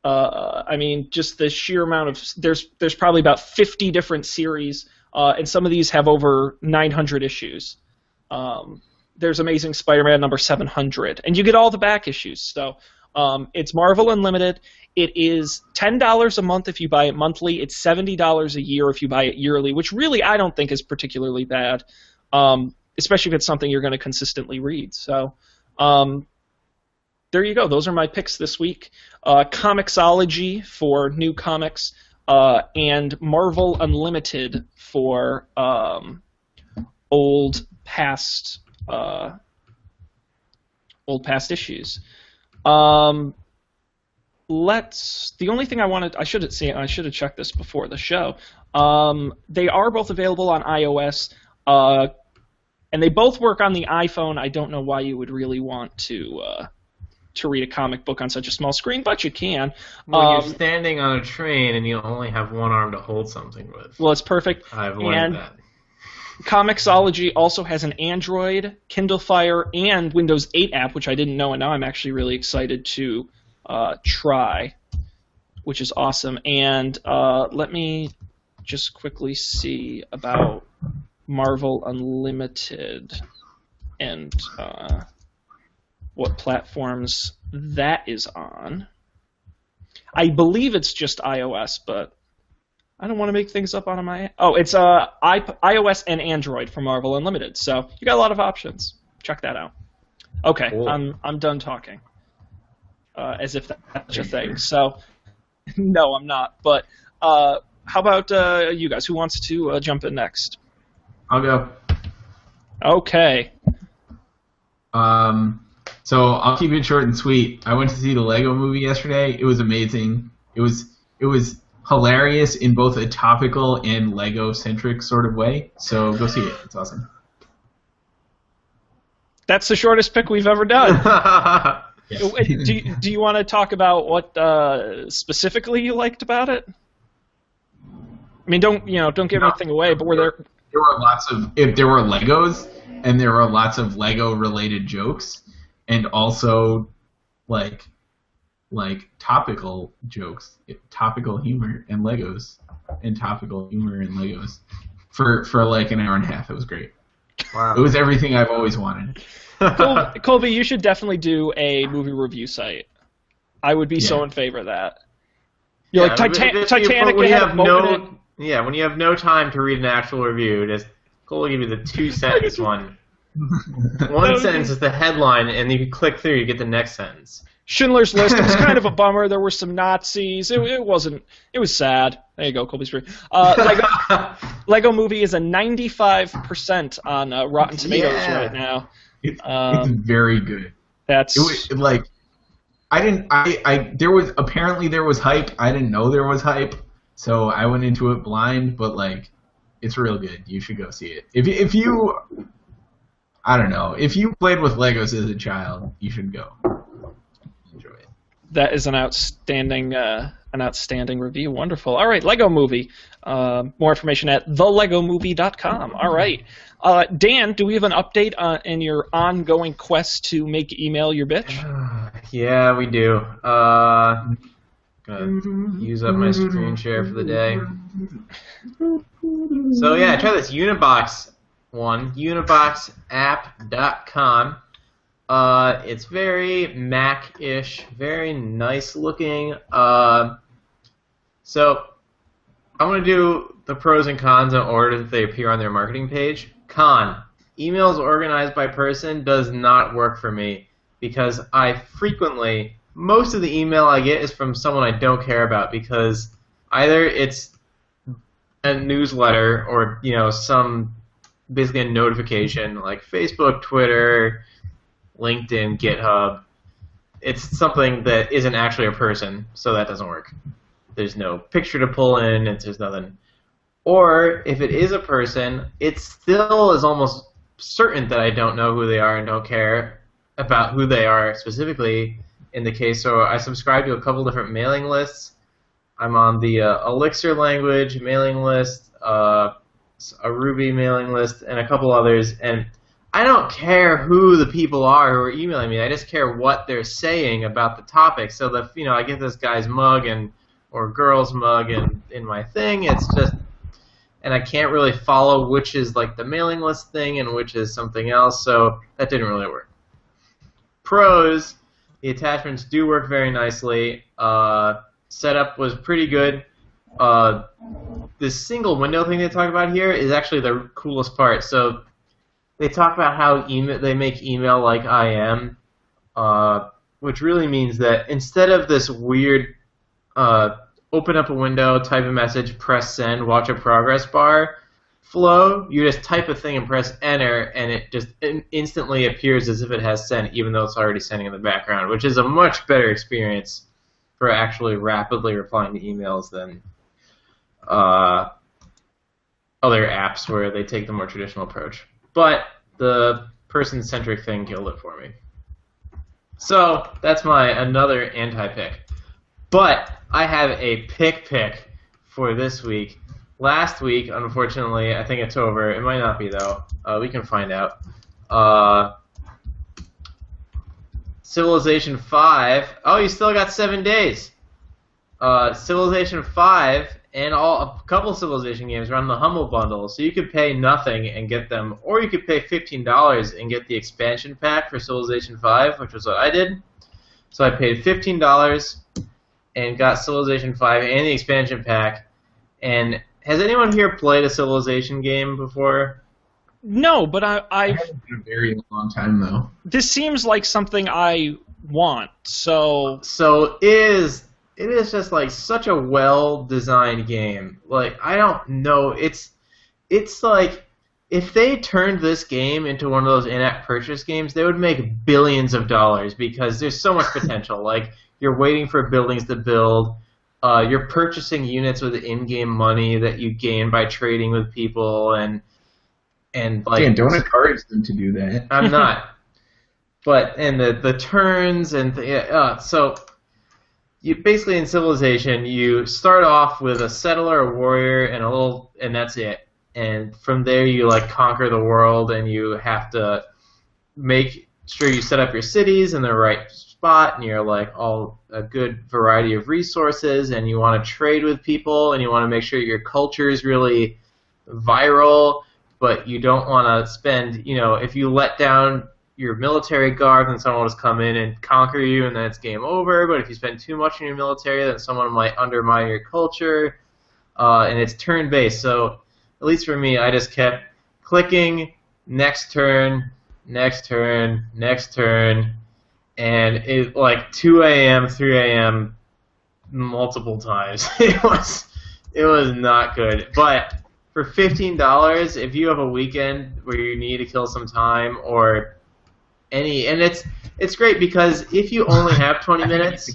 Uh, I mean, just the sheer amount of there's there's probably about 50 different series uh, and some of these have over 900 issues. Um, there's Amazing Spider-Man number 700, and you get all the back issues. So um, it's Marvel Unlimited. It is ten dollars a month if you buy it monthly. It's seventy dollars a year if you buy it yearly, which really I don't think is particularly bad, um, especially if it's something you're going to consistently read. So um, there you go. Those are my picks this week. Uh, Comixology for new comics uh, and Marvel Unlimited for um, old past uh, old past issues. Um, let's. The only thing I wanted, I should have seen, I should have checked this before the show. Um, they are both available on iOS, uh, and they both work on the iPhone. I don't know why you would really want to uh, to read a comic book on such a small screen, but you can. Well, um, you're standing on a train and you only have one arm to hold something with. Well, it's perfect. I've learned and that. Comixology also has an Android, Kindle Fire, and Windows 8 app, which I didn't know, and now I'm actually really excited to uh, try, which is awesome. And uh, let me just quickly see about Marvel Unlimited and. Uh, what platforms that is on. I believe it's just iOS, but I don't want to make things up on my. Oh, it's uh, iOS and Android for Marvel Unlimited. So you got a lot of options. Check that out. Okay, cool. I'm I'm done talking. Uh, as if that's a thing. So, no, I'm not. But uh, how about uh, you guys? Who wants to uh, jump in next? I'll go. Okay. Um, so I'll keep it short and sweet. I went to see the Lego Movie yesterday. It was amazing. It was it was hilarious in both a topical and Lego centric sort of way. So go see it. It's awesome. That's the shortest pick we've ever done. do you, do you want to talk about what uh, specifically you liked about it? I mean, don't you know? Don't give no, anything away. But were there? There were lots of if there were Legos and there were lots of Lego related jokes and also like like topical jokes, topical humor and Legos and topical humor and Legos for for like an hour and a half. It was great. Wow. It was everything I've always wanted. Colby, Colby, you should definitely do a movie review site. I would be yeah. so in favor of that. You're yeah, like Titan- Titanic. When you have no, yeah, when you have no time to read an actual review, just Cole will give you the two sentence one. one sentence is the headline, and you click through, you get the next sentence. Schindler's List. It was kind of a bummer. There were some Nazis. It, it wasn't. It was sad. There you go, Colby's free. Uh, Lego, Lego Movie is a 95% on uh, Rotten Tomatoes yeah. right now. It's, um, it's very good. That's it was, like I didn't. I, I there was apparently there was hype. I didn't know there was hype, so I went into it blind. But like, it's real good. You should go see it. If if you, I don't know, if you played with Legos as a child, you should go Enjoy it. that is an outstanding uh, an outstanding review. Wonderful. All right, Lego Movie. Uh, more information at thelegomovie.com. All right, uh, Dan, do we have an update on, in your ongoing quest to make email your bitch? yeah, we do. Uh, gonna use up my screen share for the day. So yeah, try this Unibox one. Uniboxapp.com. Uh, it's very Mac-ish, very nice looking. Uh, so I'm going to do the pros and cons in order that they appear on their marketing page. Con: emails organized by person does not work for me because I frequently most of the email I get is from someone I don't care about because either it's a newsletter or you know some basically a notification like Facebook, Twitter, LinkedIn, GitHub. It's something that isn't actually a person, so that doesn't work. There's no picture to pull in, and there's nothing. Or if it is a person, it still is almost certain that I don't know who they are and don't care about who they are specifically in the case. So I subscribe to a couple different mailing lists. I'm on the uh, Elixir language mailing list, uh, a Ruby mailing list, and a couple others. And I don't care who the people are who are emailing me. I just care what they're saying about the topic. So the you know I get this guy's mug and or girl's mug and in my thing. It's just and I can't really follow which is like the mailing list thing and which is something else. So that didn't really work. Pros: the attachments do work very nicely. Uh, setup was pretty good. Uh, this single window thing they talk about here is actually the coolest part. So they talk about how email they make email like IM, uh, which really means that instead of this weird uh, open up a window, type a message, press send, watch a progress bar flow, you just type a thing and press enter, and it just instantly appears as if it has sent, even though it's already sending in the background, which is a much better experience for actually rapidly replying to emails than uh, other apps where they take the more traditional approach. But the person-centric thing killed it for me. So that's my another anti-pick. But I have a pick pick for this week. Last week, unfortunately, I think it's over. It might not be though. Uh, we can find out. Uh, Civilization Five. Oh, you still got seven days. Uh, Civilization Five and all a couple Civilization games are on the Humble Bundle, so you could pay nothing and get them, or you could pay fifteen dollars and get the expansion pack for Civilization Five, which was what I did. So I paid fifteen dollars and got Civilization Five and the expansion pack. And has anyone here played a Civilization game before? No, but I I've been a very long time though. This seems like something I want. So so is it is just like such a well designed game. Like I don't know, it's it's like if they turned this game into one of those in-app purchase games, they would make billions of dollars because there's so much potential. like you're waiting for buildings to build. Uh, you're purchasing units with in-game money that you gain by trading with people, and and like Dan, don't encourage them to do that. I'm not. but and the the turns and the, uh, so you basically in Civilization you start off with a settler, a warrior, and a little, and that's it. And from there you like conquer the world, and you have to make sure you set up your cities in the right spot, and you're like all a good variety of resources, and you want to trade with people, and you want to make sure your culture is really viral but you don't want to spend, you know, if you let down your military guard, then someone will just come in and conquer you, and then it's game over. But if you spend too much in your military, then someone might undermine your culture, uh, and it's turn-based. So, at least for me, I just kept clicking next turn, next turn, next turn, and it like 2 a.m., 3 a.m. multiple times. it was it was not good, but for fifteen dollars, if you have a weekend where you need to kill some time or any, and it's it's great because if you only have twenty minutes,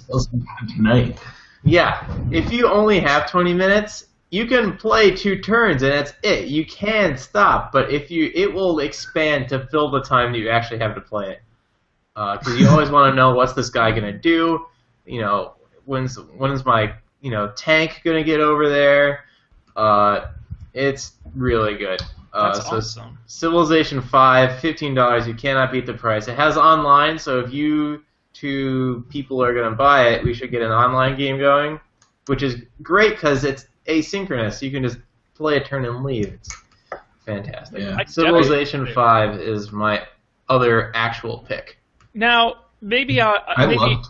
tonight. Yeah, if you only have twenty minutes, you can play two turns and that's it. You can stop, but if you, it will expand to fill the time that you actually have to play it. Because uh, you always want to know what's this guy gonna do. You know, when's when's my you know tank gonna get over there? Uh, it's really good. Uh, That's so awesome. Civilization 5, $15. You cannot beat the price. It has online, so if you two people are going to buy it, we should get an online game going, which is great because it's asynchronous. You can just play a turn and leave. It's fantastic. Yeah. Civilization 5 is my other actual pick. Now, maybe I, I maybe, love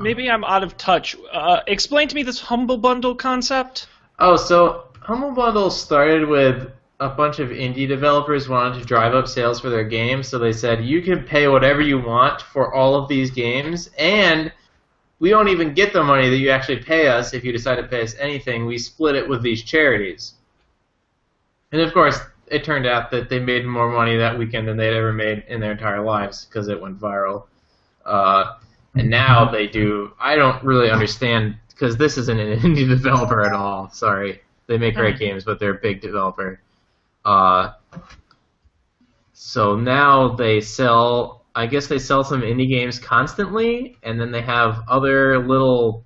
maybe I'm out of touch. Uh, explain to me this humble bundle concept. Oh, so Humble Bundle started with a bunch of indie developers wanted to drive up sales for their games, so they said you can pay whatever you want for all of these games, and we don't even get the money that you actually pay us if you decide to pay us anything. We split it with these charities. And of course, it turned out that they made more money that weekend than they'd ever made in their entire lives because it went viral. Uh, and now they do. I don't really understand because this isn't an indie developer at all. Sorry. They make great games, but they're a big developer. Uh, so now they sell. I guess they sell some indie games constantly, and then they have other little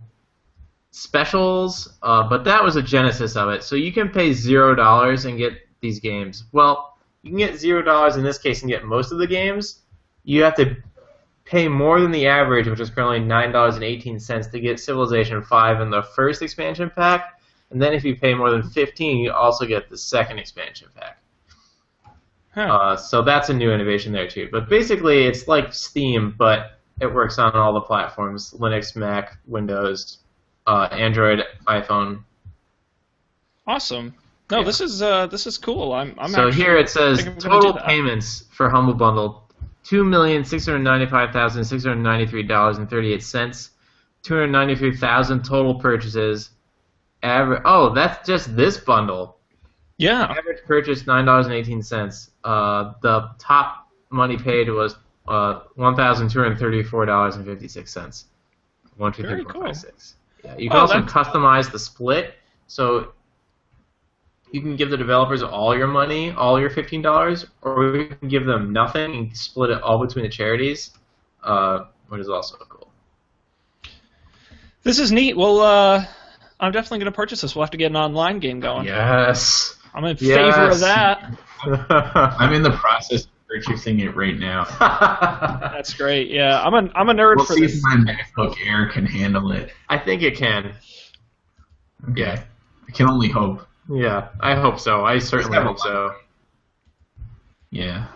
specials. Uh, but that was a genesis of it. So you can pay zero dollars and get these games. Well, you can get zero dollars in this case and get most of the games. You have to pay more than the average, which is currently nine dollars and eighteen cents, to get Civilization Five in the first expansion pack and then if you pay more than 15, you also get the second expansion pack. Huh. Uh, so that's a new innovation there too. But basically, it's like Steam, but it works on all the platforms: Linux, Mac, Windows, uh, Android, iPhone. Awesome. No, yeah. this is uh, this is cool. I'm, I'm so here it says total payments for Humble Bundle: two million six hundred ninety-five thousand six hundred ninety-three dollars and thirty-eight cents. Two hundred ninety-three thousand total purchases. Average. Oh, that's just this bundle. Yeah. Average purchase nine dollars and eighteen cents. Uh, the top money paid was uh one thousand two hundred thirty-four dollars and fifty-six cents. One two three four cool. five six. Yeah. You can oh, also customize the split, so you can give the developers all your money, all your fifteen dollars, or you can give them nothing and split it all between the charities, uh, which is also cool. This is neat. Well, uh, I'm definitely going to purchase this. We'll have to get an online game going. Yes. I'm in yes. favor of that. I'm in the process of purchasing it right now. That's great. Yeah, I'm a I'm a nerd we'll for see this. If my MacBook Air can handle it. I think it can. Okay. Yeah. I can only hope. Yeah, I hope so. I certainly hope so. Yeah.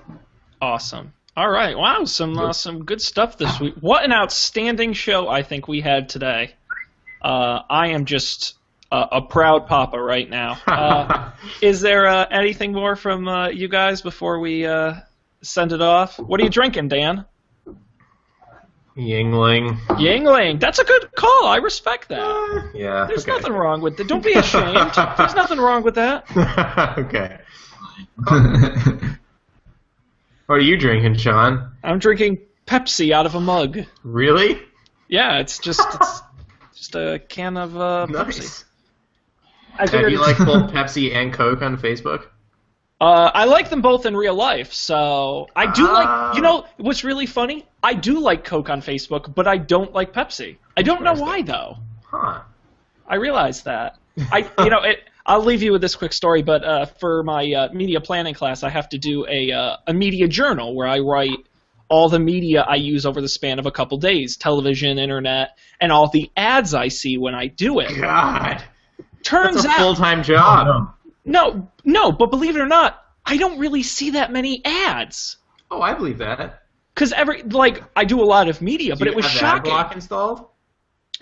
Awesome. All right. Wow, some uh, some good stuff this week. What an outstanding show I think we had today. Uh, I am just uh, a proud papa right now. Uh, is there uh, anything more from uh, you guys before we uh, send it off? What are you drinking, Dan? Yuengling. Yuengling. That's a good call. I respect that. yeah. There's okay. nothing wrong with it. Don't be ashamed. There's nothing wrong with that. okay. what are you drinking, Sean? I'm drinking Pepsi out of a mug. Really? Yeah, it's just it's just a can of uh, nice. Pepsi. I Have you like both Pepsi and Coke on Facebook? Uh, I like them both in real life, so I do like. You know what's really funny? I do like Coke on Facebook, but I don't like Pepsi. I don't know why though. Huh. I realize that. I you know it. I'll leave you with this quick story, but uh, for my uh, media planning class, I have to do a uh, a media journal where I write all the media I use over the span of a couple days, television, internet, and all the ads I see when I do it. God. Turns That's a out full time job. Oh, no, no, but believe it or not, I don't really see that many ads. Oh, I believe that. Because every like I do a lot of media, Do but it was have shocking. Ad block installed?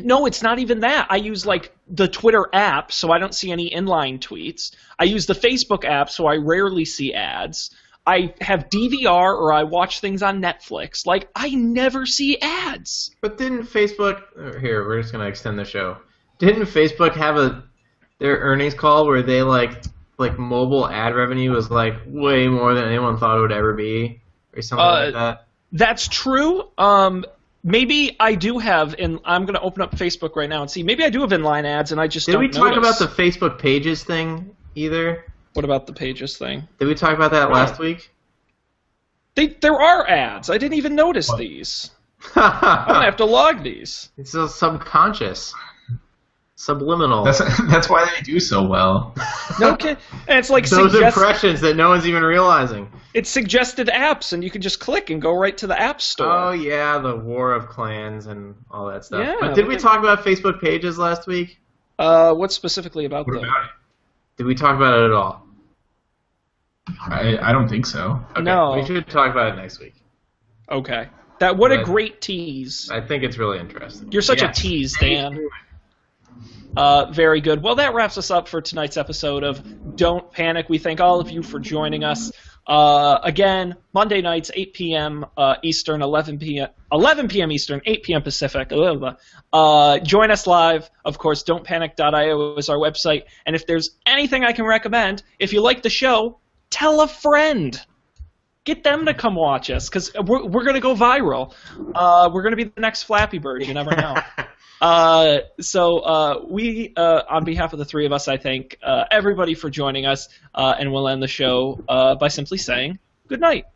No, it's not even that. I use like the Twitter app, so I don't see any inline tweets. I use the Facebook app, so I rarely see ads. I have DVR or I watch things on Netflix. Like I never see ads. But didn't Facebook? Here, we're just gonna extend the show. Didn't Facebook have a their earnings call where they like like mobile ad revenue was like way more than anyone thought it would ever be, or something Uh, like that? That's true. Um, maybe I do have, and I'm going to open up Facebook right now and see. Maybe I do have inline ads, and I just Did we talk notice. about the Facebook Pages thing either? What about the pages thing? Did we talk about that last week? They, there are ads. I didn't even notice What? these. I'm gonna have to log these. it's so subconscious, subliminal. That's that's why they do so well. No kid. And it's like Those suggest- impressions that no one's even realizing. it's suggested apps, and you can just click and go right to the app store. Oh yeah, the War of Clans and all that stuff. Yeah, but did we they- talk about Facebook Pages last week? Uh, what specifically about What them? about it? Did we talk about it at all? I, I don't think so. Okay, No. We should talk about it next week. Okay. That what a great tease. I think it's really interesting. You're such a tease, Dan. Uh, very good. Well, that wraps us up for tonight's episode of Don't Panic. We thank all of you for joining us. Uh, again, Monday nights, 8 p.m. Uh, Eastern, 11 p.m. 11 p.m. Eastern, 8 p.m. Pacific. Blah, blah, blah. Uh, join us live. Of course, don'tpanic.io is our website. And if there's anything I can recommend, if you like the show, tell a friend. Get them to come watch us because we're, we're going to go viral. Uh, we're going to be the next Flappy Bird. You never know. Uh, so uh, we, uh, on behalf of the three of us, I thank uh, everybody for joining us, uh, and we'll end the show uh, by simply saying good night.